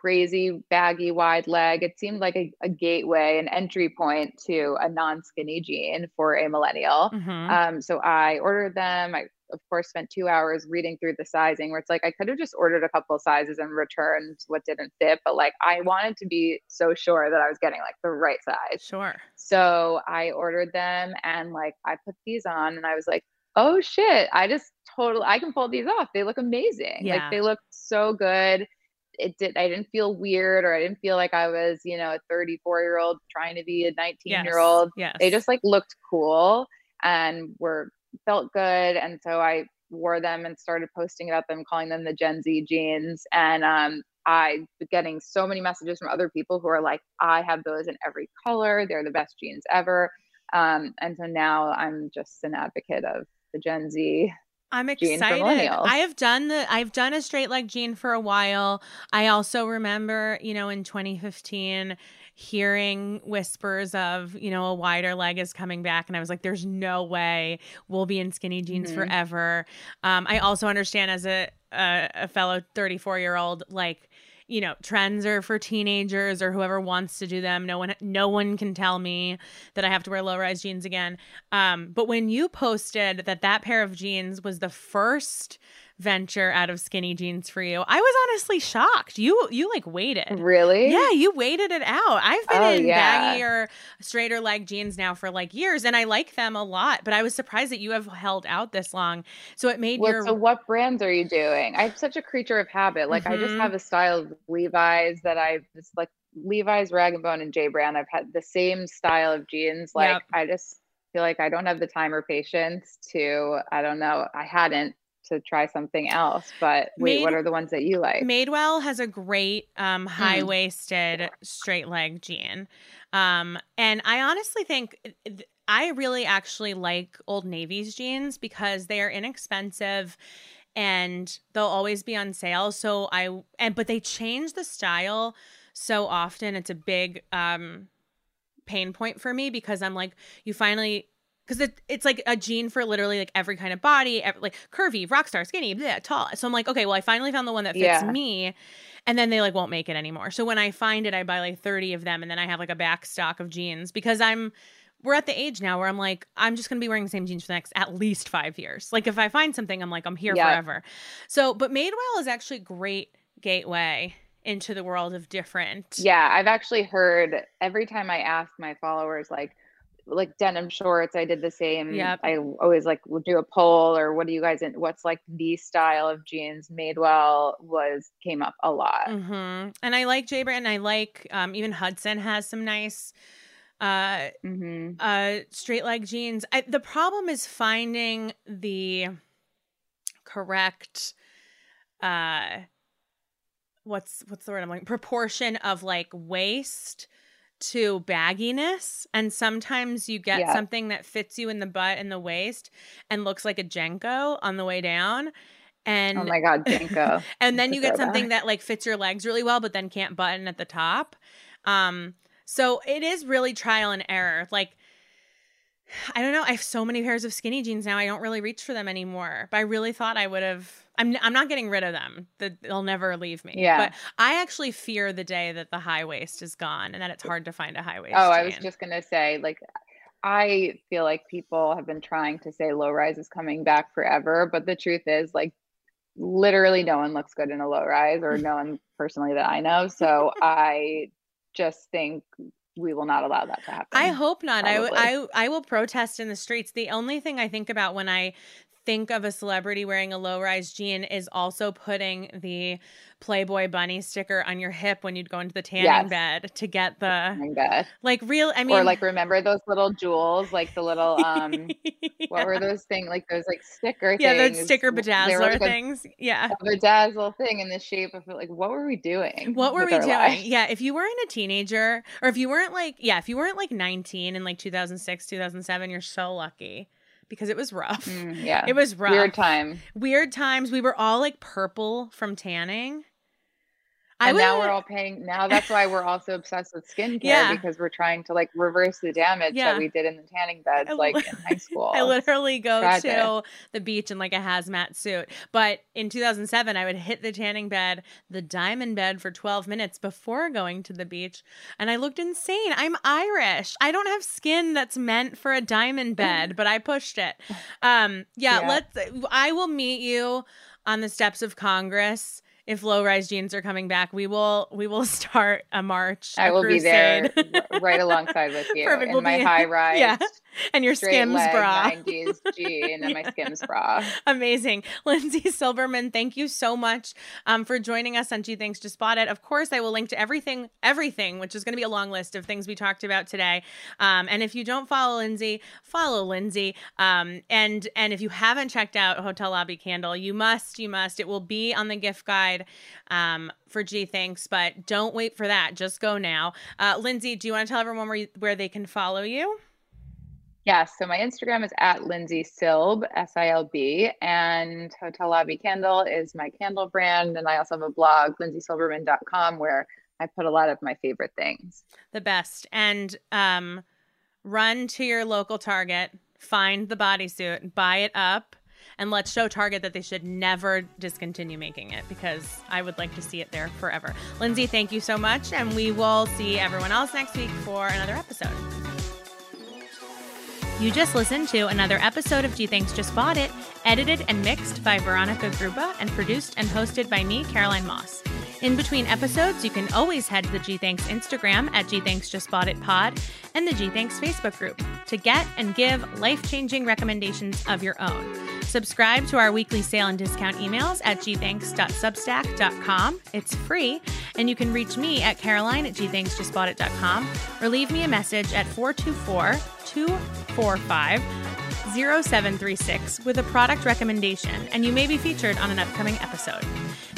crazy baggy wide leg. It seemed like a, a gateway, an entry point to a non skinny jean for a millennial. Mhm. Um, so I ordered them. I, of course, spent two hours reading through the sizing where it's like I could have just ordered a couple sizes and returned what didn't fit, but like I wanted to be so sure that I was getting like the right size. Sure. So I ordered them and like I put these on and I was like, oh shit, I just totally I can pull these off. They look amazing. Yeah. Like they look so good. It did I didn't feel weird or I didn't feel like I was, you know, a 34 year old trying to be a 19 year old. Yes. They just like looked cool and were felt good. And so I wore them and started posting about them, calling them the Gen Z jeans. And um I getting so many messages from other people who are like, I have those in every color. They're the best jeans ever. Um, and so now I'm just an advocate of the Gen Z. I'm excited. I have done the I've done a straight leg jean for a while. I also remember, you know, in 2015 hearing whispers of, you know, a wider leg is coming back and I was like there's no way we'll be in skinny jeans Mhm. forever. Um I also understand as a a, a fellow 34-year-old like you know trends are for teenagers or whoever wants to do them. No one no one can tell me that i have to wear low rise jeans again. Um, but when you posted that that pair of jeans was the first venture out of skinny jeans for you i was honestly shocked you you like waited Really? yeah you waited it out i've been Oh, in yeah. baggier straighter leg jeans now for like years and i like them a lot but i was surprised that you have held out this long so it made Well, your so what brands are you doing? I'm such a creature of habit. Like I just Mhm. have a style of Levi's that I just like Levi's, Rag and Bone, and J Brand. I've had the same style of jeans. Like Yep. I just feel like I don't have the time or patience to. I don't know. I hadn't to try something else. But wait, what are the ones that you like? Madewell has a great um, Mm. high waisted straight leg jean. Um, and I honestly think th- I really actually like Old Navy's jeans because they are inexpensive and they'll always be on sale. So I, and but they change the style so often. It's a big um, pain point for me because I'm like, you finally because it, it's like a jean for literally like every kind of body, ev- like curvy, rock star, skinny, bleh, tall. So I'm like, okay, well, I finally found the one that fits Yeah. me, and then they like won't make it anymore. So when I find it, I buy like 30 of them, and then I have like a back stock of jeans because I'm. We're at the age now where I'm like, I'm just gonna be wearing the same jeans for the next at least five years. Like if I find something, I'm like, I'm here Yeah. forever. So, but Madewell is actually a great gateway into the world of different. Yeah, I've actually heard every time I ask my followers, like, like denim shorts. I did the same. Yep. I always like would do a poll or what do you guys in what's like the style of jeans Madewell was came up a lot. Mm-hmm. And I like J Brand. I like um, even Hudson has some nice uh Mm-hmm. uh straight leg jeans. I, the problem is finding the correct uh what's what's the word I'm like proportion of like waist to bagginess and sometimes you get Yeah. something that fits you in the butt and the waist and looks like a JNCO on the way down and oh my god, JNCO. and then you get something that like fits your legs really well but then can't button at the top um so it is really trial and error like i don't know i have so many pairs of skinny jeans now i don't really reach for them anymore but i really thought i would have i'm, I'm not getting rid of them that they'll never leave me Yeah. but i actually fear the day that the high waist is gone and that it's hard to find a high waist Oh, I was just gonna say, like, I feel like people have been trying to say low rise is coming back forever, but the truth is, like, literally no one looks good in a low rise, or no one personally that I know. So I just think we will not allow that to happen. I hope not. I, w- Probably. I I will protest in the streets. The only thing I think about when I think of a celebrity wearing a low rise jean is also putting the Playboy bunny sticker on your hip when you'd go into the tanning Yes. bed to get the I'm like real. I mean, or like remember those little jewels, like the little um, what were those things? Like those like sticker yeah, things. the sticker were bedazzler like things. Yeah. bedazzle thing in the shape of like what were we doing? What were we doing? lives? Yeah, if you weren't a teenager or if you weren't like, yeah, if you weren't like 19 in like 2006, 2007, you're so lucky because it was rough. Mm, yeah. It was rough. Weird time. Weird times. We were all like purple from tanning. And now we're all paying now that's why we're also obsessed with skincare Yeah. because we're trying to like reverse the damage Yeah. that we did in the tanning beds like in high school. I literally go tragic. to the beach in like a hazmat suit. But in 2007, I would hit the tanning bed, the diamond bed for 12 minutes before going to the beach. And I looked insane. I'm Irish. I don't have skin that's meant for a diamond bed, but I pushed it. Um, yeah, Yeah. let's, I will meet you on the steps of Congress. If low rise jeans are coming back, we will we will start a march. I a will be there right alongside with you Perfect. in We'll my high rise yeah, and your Skims leg bra. 90s jean and my Skims bra. Amazing. Lindsay Silberman, thank you so much um, for joining us on Gee Thanks Just Bought It. Of course, I will link to everything, everything, which is going to be a long list of things we talked about today. Um, and if you don't follow Lindsay, follow Lindsay. Um, and and if you haven't checked out Hotel Lobby Candle, you must, you must. It will be on the gift guide um, for Gee Thanks, but don't wait for that. Just go now. Uh, Lindsay, do you want to tell everyone where, you, where they can follow you? Yes, so my Instagram is at Lindsay Silb, S I L B, and Hotel Lobby Candle is my candle brand. And I also have a blog, lindsaysilberman.com, where I put a lot of my favorite things. the best and um run to your local target find the bodysuit buy it up and let's show target that they should never discontinue making it because i would like to see it there forever. Lindsay thank you so much and we will see everyone else next week for another episode you just listened to another episode of Gee Thanks Just Bought It, edited and mixed by Veronica Gruba and produced and hosted by me, Caroline Moss. In between episodes, you can always head to the Gee Thanks Instagram at Gee Thanks Just Bought It Pod and the Gee Thanks Facebook group to get and give life changing recommendations of your own. Subscribe to our weekly sale and discount emails at gthanks.substack.com. It's free, and you can reach me at caroline at gthanksjustboughtit.com or leave me a message at 424 245 0736 with a product recommendation, and you may be featured on an upcoming episode.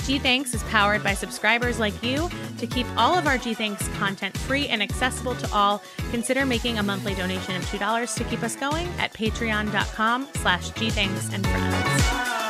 Gee Thanks is powered by subscribers like you. To keep all of our Gee Thanks content free and accessible to all, consider making a monthly donation of $2 to keep us going at patreon.com slash gthanks and friends.